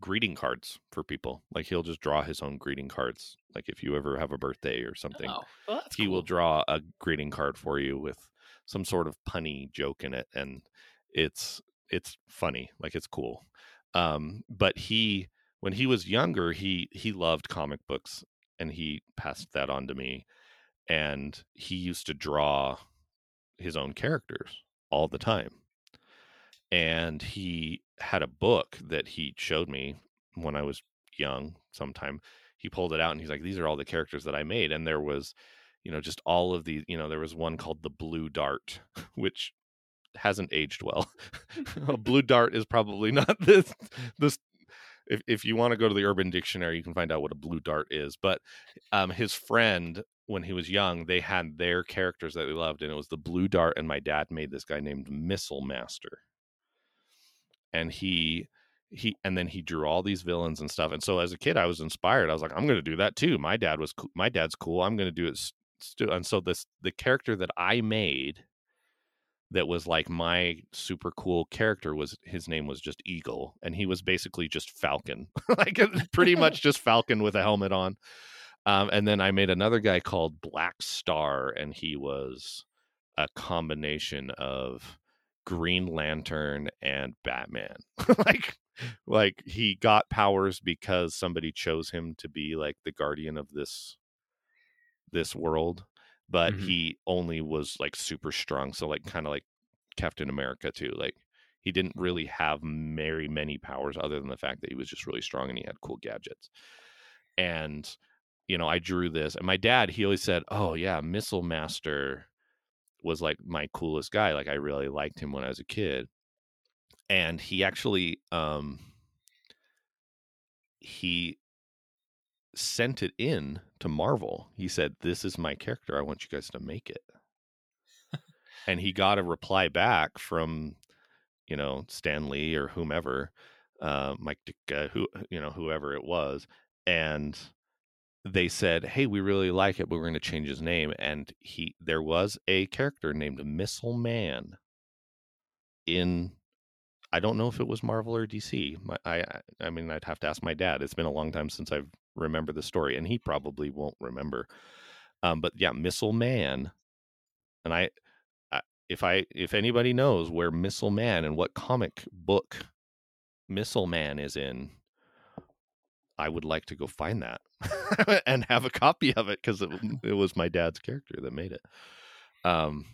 greeting cards for people. Like he'll just draw his own greeting cards like if you ever have a birthday or something oh well, he will draw a greeting card for you with some sort of punny joke in it and it's it's funny like it's cool. Um but he when he was younger he he loved comic books and he passed that on to me and he used to draw his own characters all the time. And he had a book that he showed me when I was young sometime. He pulled it out and he's like these are all the characters that I made. And there was you know just all of these you know there was one called the blue dart (laughs) which hasn't aged well. (laughs) A blue dart is probably (laughs) not this this if, if you want to go to the urban dictionary you can find out what a blue dart is. But um his friend when he was young they had their characters that they loved and it was the blue dart and my dad made this guy named missile master. And he he and then he drew all these villains and stuff and so as a kid i was inspired. I was like i'm going to do that too. My dad was coo- my dad's cool. I'm going to do it st- and so this the character that i made that was like my super cool character was his name was just Eagle and he was basically just Falcon. (laughs) like pretty (laughs) much just Falcon with a helmet on. Um, and then I made another guy called Black Star and he was a combination of Green Lantern and Batman. (laughs) like like he got powers because somebody chose him to be like the guardian of this this world but mm-hmm. he only was like super strong so like kind of like captain america too like he didn't really have very many powers other than the fact that he was just really strong and he had cool gadgets and you know i drew this and my dad he always said oh yeah missile master was like my coolest guy like i really liked him when i was a kid and he actually um he sent it in to Marvel. He said, "This is my character. I want you guys to make it." and he got a reply back from, you know, Stan Lee or whomever, uh, Mike Ditka, who you know, whoever it was, and they said, "Hey, we really like it, but we're going to change his name." And he, there was a character named Missile Man in I don't know if it was Marvel or DC. I I mean, I'd have to ask my dad. It's been a long time since I've remembered the story, and he probably won't remember. Um, but yeah, Missile Man, and I, I, if I if anybody knows where Missile Man and what comic book Missile Man is in, I would like to go find that (laughs) and have a copy of it because it, it was my dad's character that made it. Um,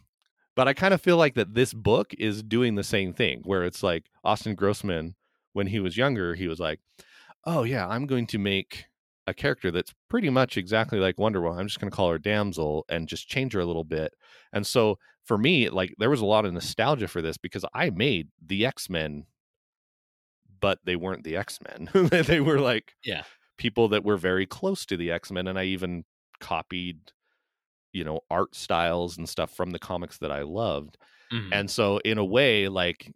but I kind of feel like that this book is doing the same thing, where it's like Austin Grossman, when he was younger, he was like, "Oh yeah, I'm going to make a character that's pretty much exactly like Wonder Woman. I'm just going to call her Damsel and just change her a little bit." And so for me, like there was a lot of nostalgia for this because I made the X Men, but they weren't the X Men. (laughs) they were like yeah people that were very close to the X Men, and I even copied you know art styles and stuff from the comics that I loved. Mm-hmm. And so in a way like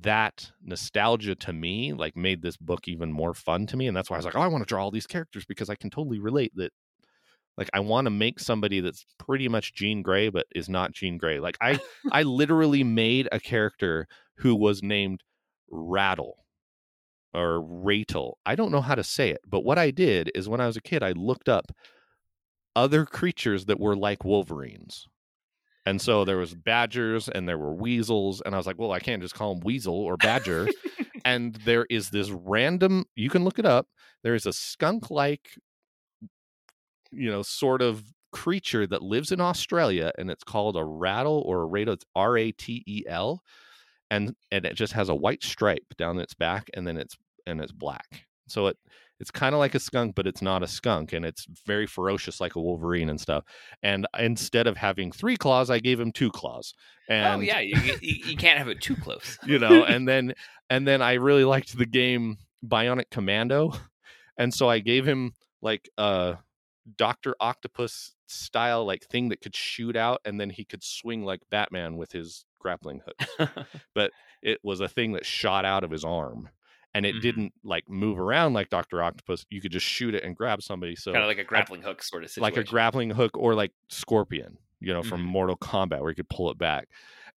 that nostalgia to me like made this book even more fun to me and that's why I was like, "Oh, I want to draw all these characters because I can totally relate that like I want to make somebody that's pretty much Jean Grey but is not Jean gray Like I (laughs) I literally made a character who was named Rattle or Ratel. I don't know how to say it, but what I did is when I was a kid, I looked up other creatures that were like Wolverines. And so there was badgers and there were weasels and I was like, well, I can't just call them weasel or badger. (laughs) and there is this random you can look it up. There is a skunk like you know, sort of creature that lives in Australia and it's called a rattle or a ratel. It's R A T E L. And and it just has a white stripe down its back and then it's and it's black. So it it's kind of like a skunk, but it's not a skunk, and it's very ferocious like a wolverine and stuff. And instead of having three claws, I gave him two claws. Oh, and oh yeah, you, you, you can't have it too close, you know. (laughs) And then and then I really liked the game Bionic Commando, and so I gave him like a Doctor Octopus style like thing that could shoot out, and then he could swing like Batman with his grappling hook. (laughs) but it was a thing that shot out of his arm and it mm-hmm. didn't like move around like Doctor Octopus. You could just shoot it and grab somebody. So kind of like a grappling hook sort of situation. like a grappling hook or like Scorpion, you know, from mm-hmm. Mortal Kombat, where you could pull it back.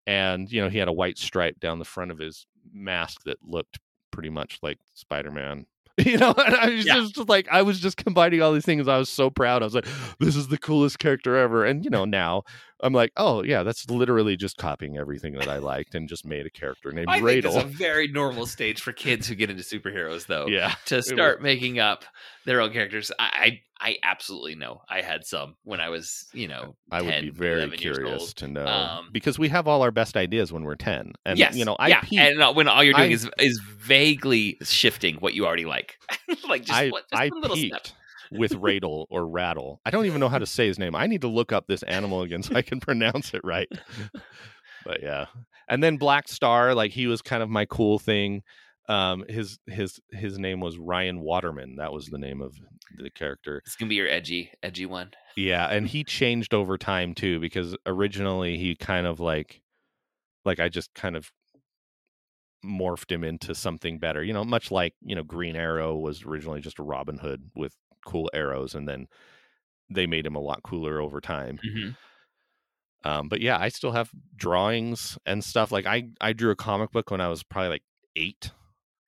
And you know, he had a white stripe down the front of his mask that looked pretty much like Spider Man (laughs) you know and i was yeah. just like i was just combining all these things i was so proud i was like this is the coolest character ever and you know now i'm like oh yeah that's literally just copying everything that i liked and just made a character named I Radel. think it's a very normal stage for kids who get into superheroes (laughs) though yeah to start making up their own characters. I, I absolutely know I had some when I was, you know, I would be very curious to know um, because we have all our best ideas when we're ten, and yes, you know, I yeah, and uh, when all you're doing I, is is vaguely shifting what you already like, (laughs) like just, I, just I peaked with Radel or Rattle. I don't even know how to (laughs) say his name. I need to look up this animal again so I can (laughs) pronounce it right. but yeah, and then Black Star, like he was kind of my cool thing um his his his name was Ryan Waterman that was the name of the character it's gonna be your edgy edgy one yeah and he changed over time too because originally he kind of like like I just kind of morphed him into something better you know much like you know Green Arrow was originally just a Robin Hood with cool arrows and then they made him a lot cooler over time mm-hmm. Um, but yeah, I still have drawings and stuff. Like I, I drew a comic book when I was probably like eight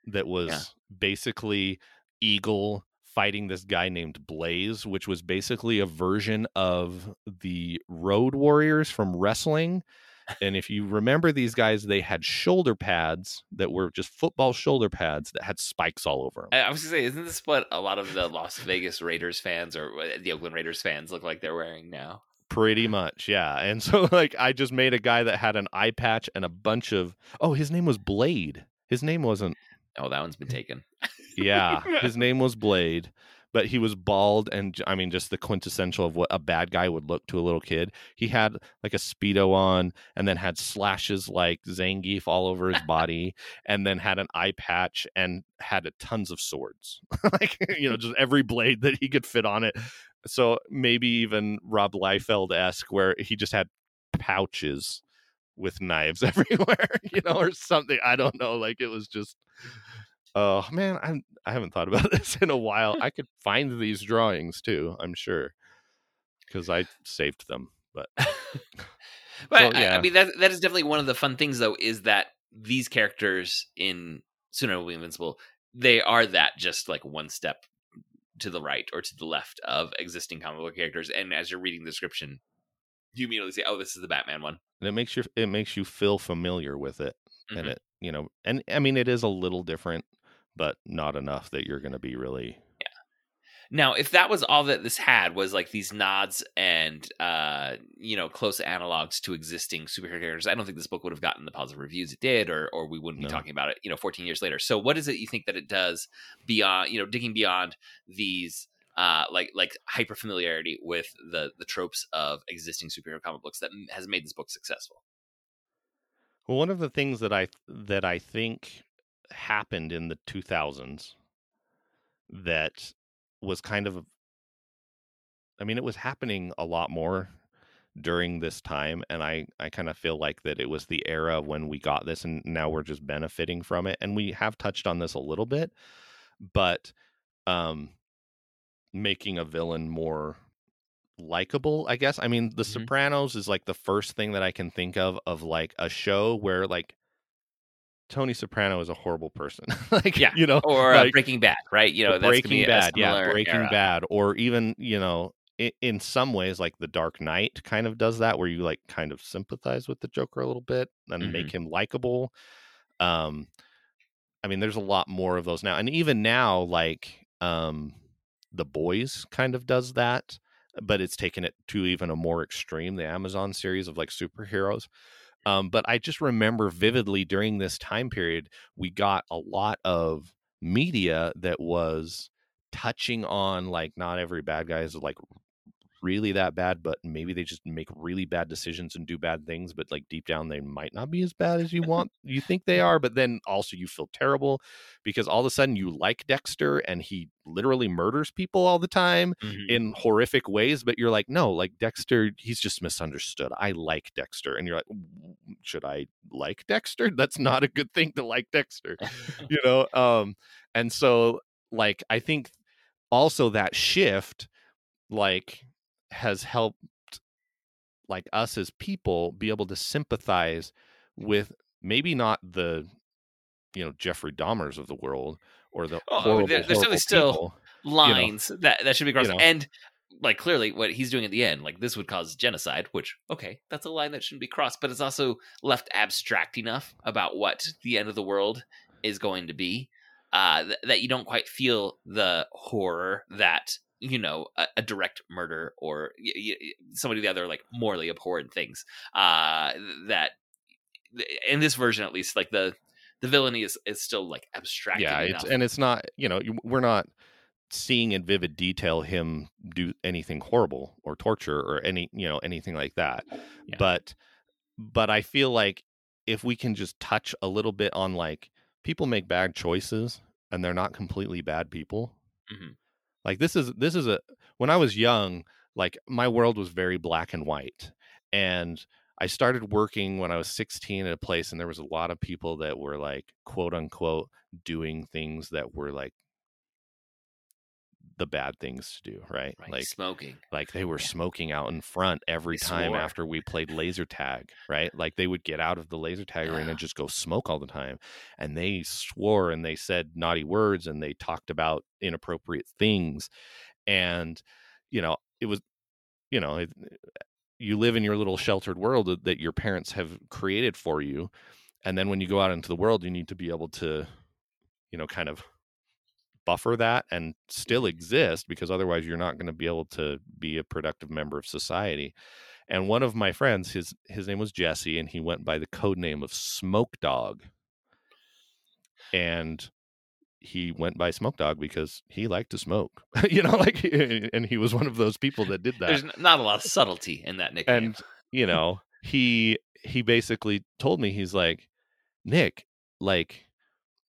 that was Yeah. basically Eagle fighting this guy named Blaze, which was basically a version of the Road Warriors from wrestling. And if you remember these guys, they had shoulder pads that were just football shoulder pads that had spikes all over them. I was gonna say, isn't this what a lot of the Las Vegas Raiders fans or uh, the Oakland Raiders fans look like they're wearing now? Pretty much, yeah. And so, (laughs) like, I just made a guy that had an eye patch and a bunch of. Oh, his name was Blade. His name wasn't. Oh, that one's been taken. Yeah, (laughs) his name was Blade, but he was bald and I mean, just the quintessential of what a bad guy would look to a little kid. He had like a speedo on, and then had slashes like Zangief all over his body, and then had an eye patch and had a, tons of swords, (laughs) like you know, just every blade that he could fit on it. So maybe even Rob Liefeld esque, where he just had pouches with knives (laughs) everywhere, you know, or something. I don't know. Like it was just Oh man, I I haven't thought about (laughs) this in a while. I could find these drawings too. I'm sure because I saved them. But (laughs) But I, yeah. I mean, that that is definitely one of the fun things, though, is that these characters in Sooner We Invincible, they are that just like one step to the right or to the left of existing comic book characters. And as you're reading the description, you immediately say, "Oh, this is the Batman one." and it makes you it makes you feel familiar with it, and Mhm. it you know, and I mean it is a little different, but not enough that you're going to be really. Yeah. Now, if that was all that this had was like these nods and uh, you know close analogs to existing superhero characters, I don't think this book would have gotten the positive reviews it did, or or we wouldn't No. be talking about it, you know, 14 years later. So, what is it you think that it does beyond, you know, digging beyond these uh, like like hyper familiarity with the the tropes of existing superhero comic books that has made this book successful? Well, one of the things that I that I think happened in the 2000s that was kind of I mean it was happening a lot more during this time and I I kind of feel like that it was the era when we got this and now we're just benefiting from it and we have touched on this a little bit but um making a villain more likable i guess i mean the Mhm. sopranos is like the first thing that i can think of of like a show where like tony soprano is a horrible person (laughs) like Yeah. you know Or uh, Breaking Bad, right? You know, that's breaking bad yeah breaking era. bad or even you know in, in some ways like the dark knight kind of does that where you like kind of sympathize with the joker a little bit and Mm-hmm. make him likable um i mean there's a lot more of those now and even now like um the boys kind of does that but it's taken it to even a more extreme the amazon series of like superheroes um, but i just remember vividly during this time period we got a lot of media that was touching on like not every bad guy is like really that bad but maybe they just make really bad decisions and do bad things but like deep down they might not be as bad as you want you think they are but then also you feel terrible because all of a sudden you like dexter and he literally murders people all the time Mhm. in horrific ways but you're like no like dexter he's just misunderstood. I like dexter. And you're like should i like dexter? (laughs) That's not a good thing to like dexter (laughs) you know um and so like i think also that shift like has helped like us as people be able to sympathize with maybe not the you know jeffrey dahmers of the world or the Oh, horrible, there- there's horrible still- people. lines that that should be crossed know. and like clearly what he's doing at the end like this would cause genocide which okay that's a line that shouldn't be crossed but it's also left abstract enough about what the end of the world is going to be uh th- that you don't quite feel the horror that you know a, a direct murder or y- y- some of the other like morally abhorrent things uh that in this version at least like the the villainy is, is still like abstract yeah it's and it's not you know we're not seeing in vivid detail him do anything horrible or torture or any you know anything like that Yeah. but but i feel like if we can just touch a little bit on like people make bad choices and they're not completely bad people Mhm. Like this is this is a when i was young like my world was very black and white and i started working when i was 16 at a place and there was a lot of people that were like quote unquote doing things that were like the bad things to do, right? Right. Like smoking. like they were Yeah. smoking out in front every They time swore. after we played laser tag, right? Like they would get out of the laser tag arena and just go smoke all the time. And they swore and they said naughty words and they talked about inappropriate things. And, you know, it was, you know, it, eh, you live in your little sheltered world that- that your parents have created for you. And then when you go out into the world, you need to be able to, you know, kind of buffer that and still mm-hmm. exist because otherwise you're not going to be able to be a productive member of society. And one of my friends, his his name was Jesse, and he went by the code name of Smoke Dog. And he went by Smoke Dog because he liked to smoke, (laughs) you know, like, and he was one of those people that did that There's not a lot of subtlety in that nickname. and you know he he basically told me he's like Nik like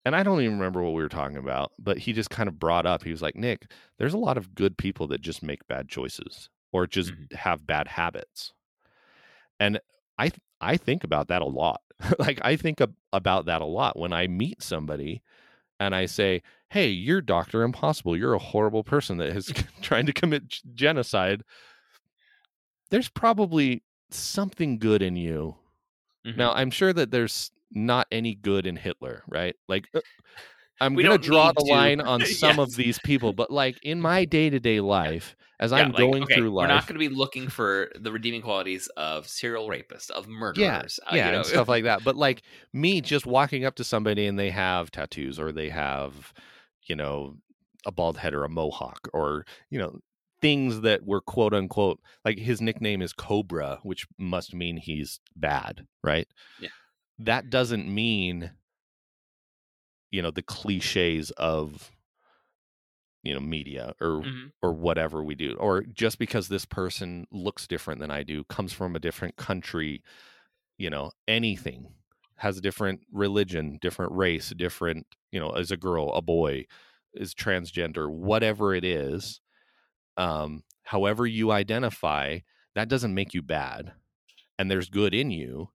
and i don't even remember what we were talking about but he just kind of brought up he was like Nik there's a lot of good people that just make bad choices or just Mhm. have bad habits and i th- i think about that a lot (laughs) like i think ab- about that a lot when i meet somebody and i say hey you're dr impossible you're a horrible person that is (laughs) trying to commit genocide there's probably something good in you. Mhm. Now, I'm sure that there's not any good in Hitler, right? Like, uh, I'm going to draw the line (laughs) on some of these people, but like in (laughs) my day to day life, as Yeah, I'm like, going okay, through life, We're not going to be looking for the redeeming qualities of serial rapists, of yeah, murderers. uh, yeah, you know. and stuff (laughs) like that. But like me just walking up to somebody and they have tattoos or they have, you know, a bald head or a mohawk or, you know, things that were quote unquote like his nickname is Cobra, which must mean he's bad, right? Yeah. That doesn't mean, you know, the cliches of you know media or Mhm. or whatever we do or just because this person looks different than I do comes from a different country you know anything has a different religion different race different you know as a girl a boy is transgender whatever it is um however you identify that doesn't make you bad and there's good in you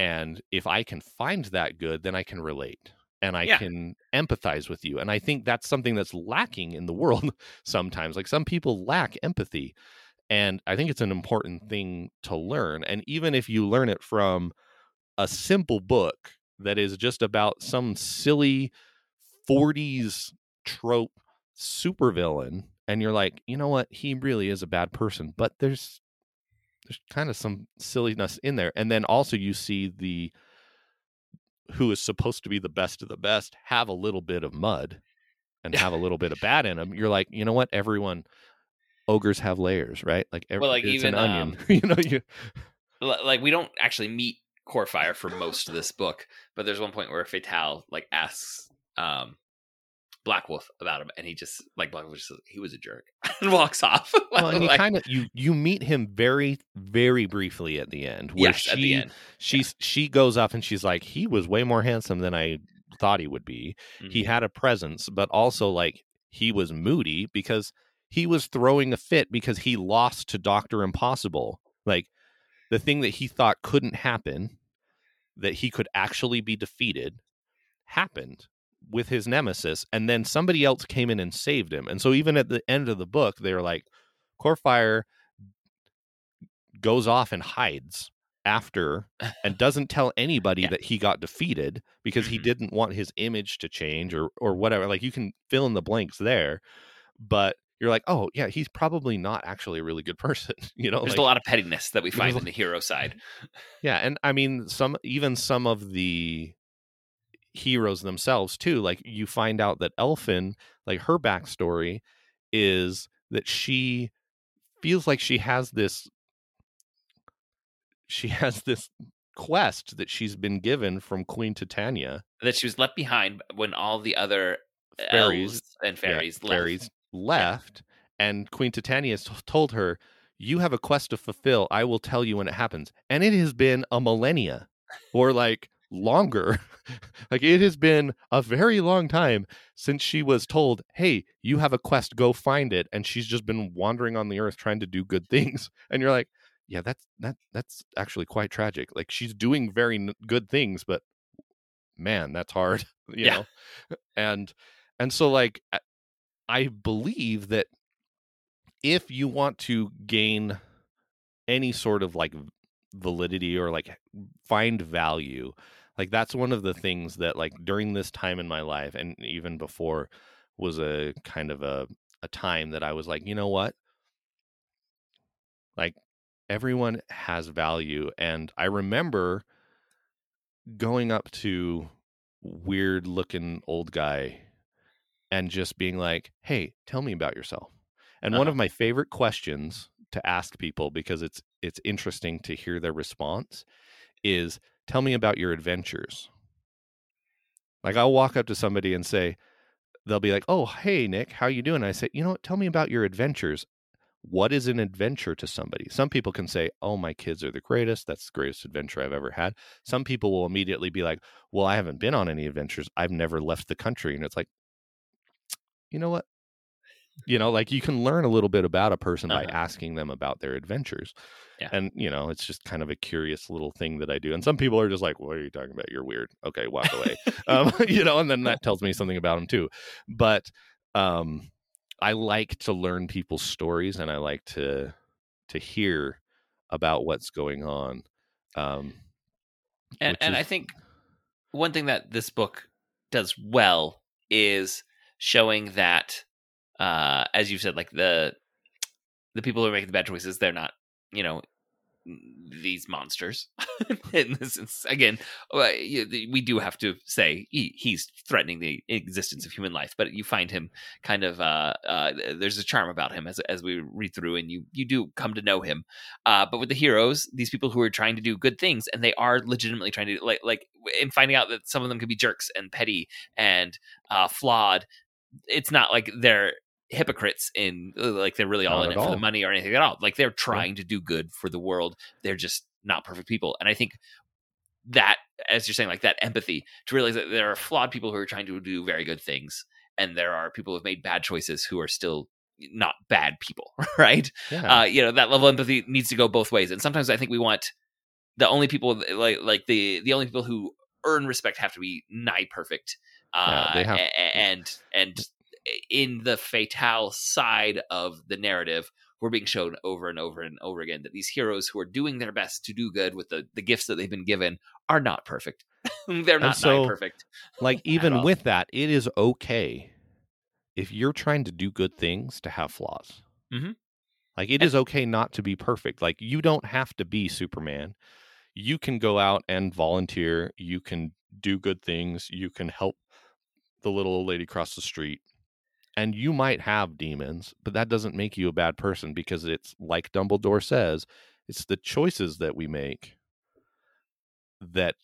and if i can find that good then i can relate and i Yeah. can empathize with you and i think that's something that's lacking in the world (laughs) sometimes like some people lack empathy and i think it's an important thing to learn and even if you learn it from a simple book that is just about some silly 40s trope supervillain and you're like you know what he really is a bad person but there's there's kind of some silliness in there and then also you see the who is supposed to be the best of the best have a little bit of mud and have a little bit of (laughs) bad in them you're like you know what? Everyone ogres have layers right? Like ev- Well, like, it's even, an onion. um, (laughs) you know you like we don't actually meet Corefire for most of this book, but there's one point where Fatale like asks um Black Wolf about him, and he just like Black Wolf just says he was a jerk (laughs) and walks off. (laughs) well and you Like, kind of you you meet him very very briefly at the end where yes, she at the end, she's she goes up and she's like he was way more handsome than i thought he would be he Mhm. had a presence but also like he was moody because he was throwing a fit because he lost to Doctor Impossible. Like the thing that he thought couldn't happen, that he could actually be defeated, happened with his nemesis, and then somebody else came in and saved him. And so even at the end of the book, they're like, Corefire goes off and hides after and (laughs) doesn't tell anybody Yeah. that he got defeated because he Mhm. didn't want his image to change or or whatever like you can fill in the blanks there but you're like oh yeah he's probably not actually a really good (laughs) person you know There's like, a lot of pettiness that we find in the hero side. (laughs) yeah and i mean some even some of the heroes themselves too like you find out that Elphin like her backstory is that she feels like she has this she has this quest that she's been given from queen titania. That she was left behind when all the other uh, Fairies, elves and yeah, fairies left. fairies left and queen titania has told her you have a quest to fulfill. I will tell you when it happens. And it has been a millennia or like longer. (laughs) Like it has been a very long time since she was told hey you have a quest go find it and she's just been wandering on the earth trying to do good (laughs) things. And you're like yeah that's that that's actually quite tragic. Like she's doing very n- good things but man that's hard (laughs) you Yeah. know? And and so like I- I believe that if you want to gain any sort of like validity or like find value, like that's one of the things that like during this time in my life and even before was a kind of a a time that I was like, you know what? Like everyone has value and I remember going up to weird looking old guy and just being like, "Hey, tell me about yourself." And uh-huh. one of my favorite questions to ask people because it's it's interesting to hear their response is, "Tell me about your adventures." Like I'll walk up to somebody and say, they'll be like, "Oh, hey Nik, how you doing?" I say, "You know what? Tell me about your adventures." What is an adventure to somebody? Some people can say, "Oh, my kids are the greatest. That's the greatest adventure I've ever had." Some people will immediately be like, "Well, I haven't been on any adventures. I've never left the country." And it's like, you know what? You know, like you can learn a little bit about a person uh-huh. by asking them about their adventures. Yeah. And, you know, it's just kind of a curious little thing that I do. And some people are just like, what are you talking about? You're weird. Okay, walk away. um, (laughs) you know, and then that tells me something about them too. But um, I like to learn people's stories and I like to to hear about what's going on. Um, and and is... I think one thing that this book does well is showing that uh as you said like the the people who are making the bad choices they're not you know these monsters (laughs) in this again uh, we do have to say he, he's threatening the existence of human life but you find him kind of uh, uh, there's a charm about him as, as we read through and you you do come to know him. Uh, but with the heroes these people who are trying to do good things and they are legitimately trying to like like in finding out that some of them can be jerks and petty and uh, flawed it's not like they're hypocrites in uh, like they're really all not in it all. for the money or anything at all. Like they're trying yeah. to do good for the world. They're just not perfect people. And I think that as you're saying like that empathy to realize that there are flawed people who are trying to do very good things and there are people who have made bad choices who are still not bad people (laughs) right yeah. uh, you know that level of empathy needs to go both ways and sometimes i think we want the only people like like the the only people who earn respect have to be nigh perfect uh, yeah, have, and and in the Fatale side of the narrative we're being shown over and over and over again that these heroes who are doing their best to do good with the, the gifts that they've been given are not perfect. (laughs) They're not so, perfect. (laughs) like even with that, it is okay if you're trying to do good things to have flaws. Mm-hmm. Like it and, is okay not to be perfect. Like you don't have to be Superman. You can go out and volunteer. You can do good things. You can help the little old lady cross the street and you might have demons, but that doesn't make you a bad person because it's like Dumbledore says, it's the choices that we make that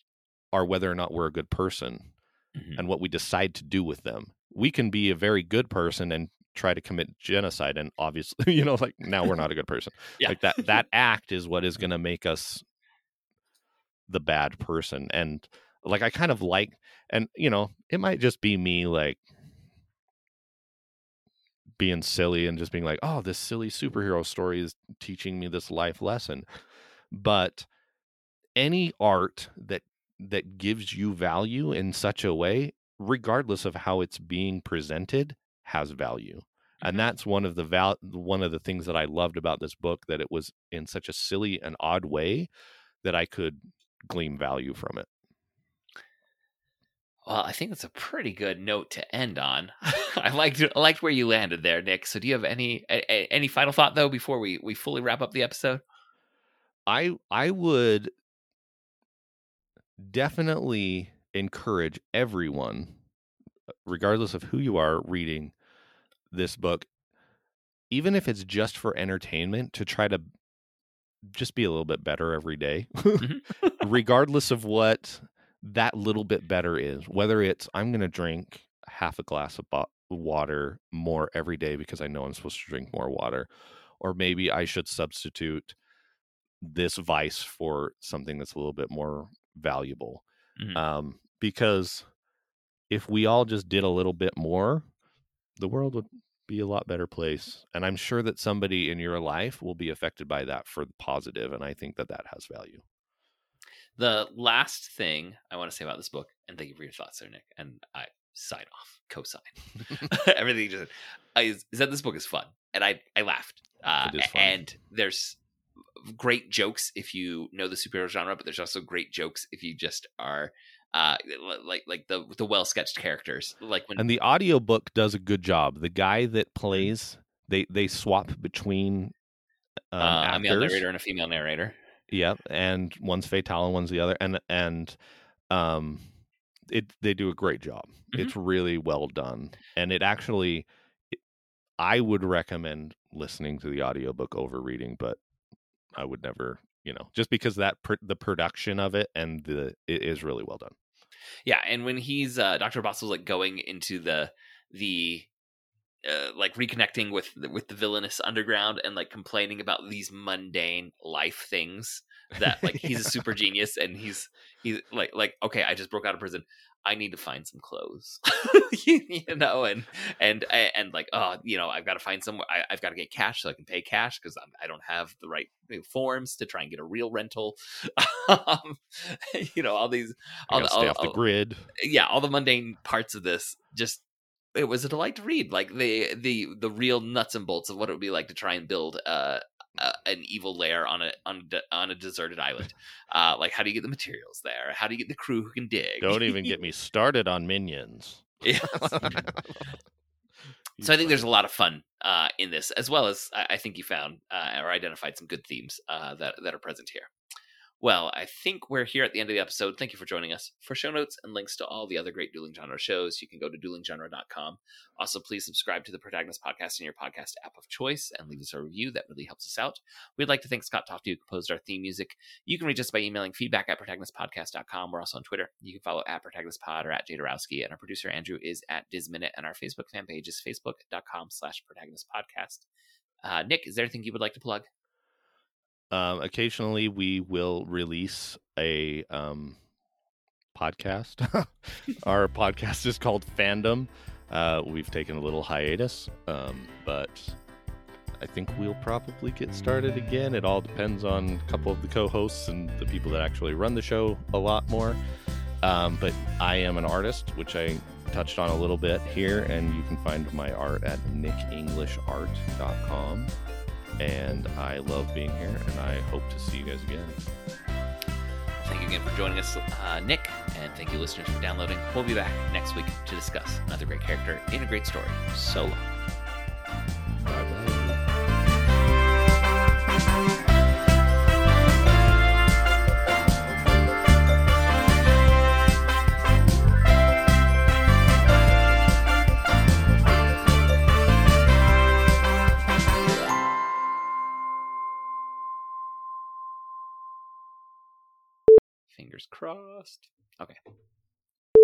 are whether or not we're a good person mm-hmm. and what we decide to do with them. We can be a very good person and try to commit genocide and obviously, (laughs) you know, like now we're not a good person. (laughs) yeah. Like that that act is what is going to make us the bad person and like I kind of like and you know, it might just be me like being silly and just being like, oh, this silly superhero story is teaching me this life lesson. But any art that that gives you value in such a way, regardless of how it's being presented, has value. And mm-hmm. that's one of the val- one of the things that I loved about this book that it was in such a silly and odd way that I could glean value from it. Well, I think that's a pretty good note to end on. (laughs) I liked I liked where you landed there, Nik. So, do you have any any final thought though before we we fully wrap up the episode? I I would definitely encourage everyone, regardless of who you are, reading this book, even if it's just for entertainment, to try to just be a little bit better every day, mm-hmm. (laughs) regardless of what that little bit better is whether it's I'm going to drink half a glass of bo- water more every day because I know I'm supposed to drink more water, or maybe I should substitute this vice for something that's a little bit more valuable. Mm-hmm. Um, because if we all just did a little bit more, the world would be a lot better place. And I'm sure that somebody in your life will be affected by that for the positive, And I think that that has value. The last thing I want to say about this book, and thank you for your thoughts there, Nik. And I sign off, co-sign (laughs) (laughs) Everything you just is, is that this book is fun, and I I laughed. Uh, It is fun. and there's great jokes if you know the superhero genre, but there's also great jokes if you just are uh like like the the well sketched characters, like when And the audiobook does a good job. The guy that plays they they swap between um, uh, a male narrator and a female narrator. Yep, and one's Fatale and one's the other, and and um, it they do a great job. Mhm. It's really well done, and it actually, I would recommend listening to the audiobook over reading, but I would never, you know, just because that pr- the production of it and the it is really well done. Yeah, and when he's uh Dr. Bossel's like going into the the uh, like reconnecting with the, with the villainous underground and like complaining about these mundane life things that like (laughs) he's a super genius and he's he's like like okay I just broke out of prison. I need to find some clothes. (laughs) You know and and and like oh you know I've got to find somewhere I, I've got to get cash so I can pay cash because I don't have the right forms to try and get a real rental. (laughs) Um, you know all these all the- stay all- off the grid. yeah, all the mundane parts of this just it was a delight to read. Like the the the real nuts and bolts of what it would be like to try and build uh, uh an evil lair on a on a, de- on a deserted island. Uh, like how do you get the materials there? How do you get the crew who can dig? Don't even get me (laughs) started on minions. Yes. (laughs) (laughs) so I think there's a lot of fun uh, in this, as well as I, I think you found uh, or identified some good themes uh, that that are present here. Well, I think we're here at the end of the episode. Thank you for joining us. For show notes and links to all the other great dueling genre shows, you can go to duelinggenre.com. Also, please subscribe to the Protagonist Podcast in your podcast app of choice and leave us a review. That really helps us out. We'd like to thank Scott Tofty, who composed our theme music. You can reach us by emailing feedback at protagonistpodcast.com. We're also on Twitter. You can follow at protagonistpod or at Jadarowski. And our producer, Andrew, is at Disminute. And our Facebook fan page is facebook.com slash protagonistpodcast. Uh, Nik, is there anything you would like to plug? Um, occasionally, we will release a um, podcast. (laughs) (laughs) Our podcast is called Fandom. Uh, we've taken a little hiatus, um, but I think we'll probably get started again. It all depends on a couple of the co-hosts and the people that actually run the show a lot more. Um, but I am an artist, which I touched on a little bit here, and you can find my art at nickenglishnart.com and I love being here, and I hope to see you guys again. Thank you again for joining us, uh, Nik, and thank you, listeners, for downloading. We'll be back next week to discuss another great character in a great story. So long. Bye-bye. Crossed. Okay.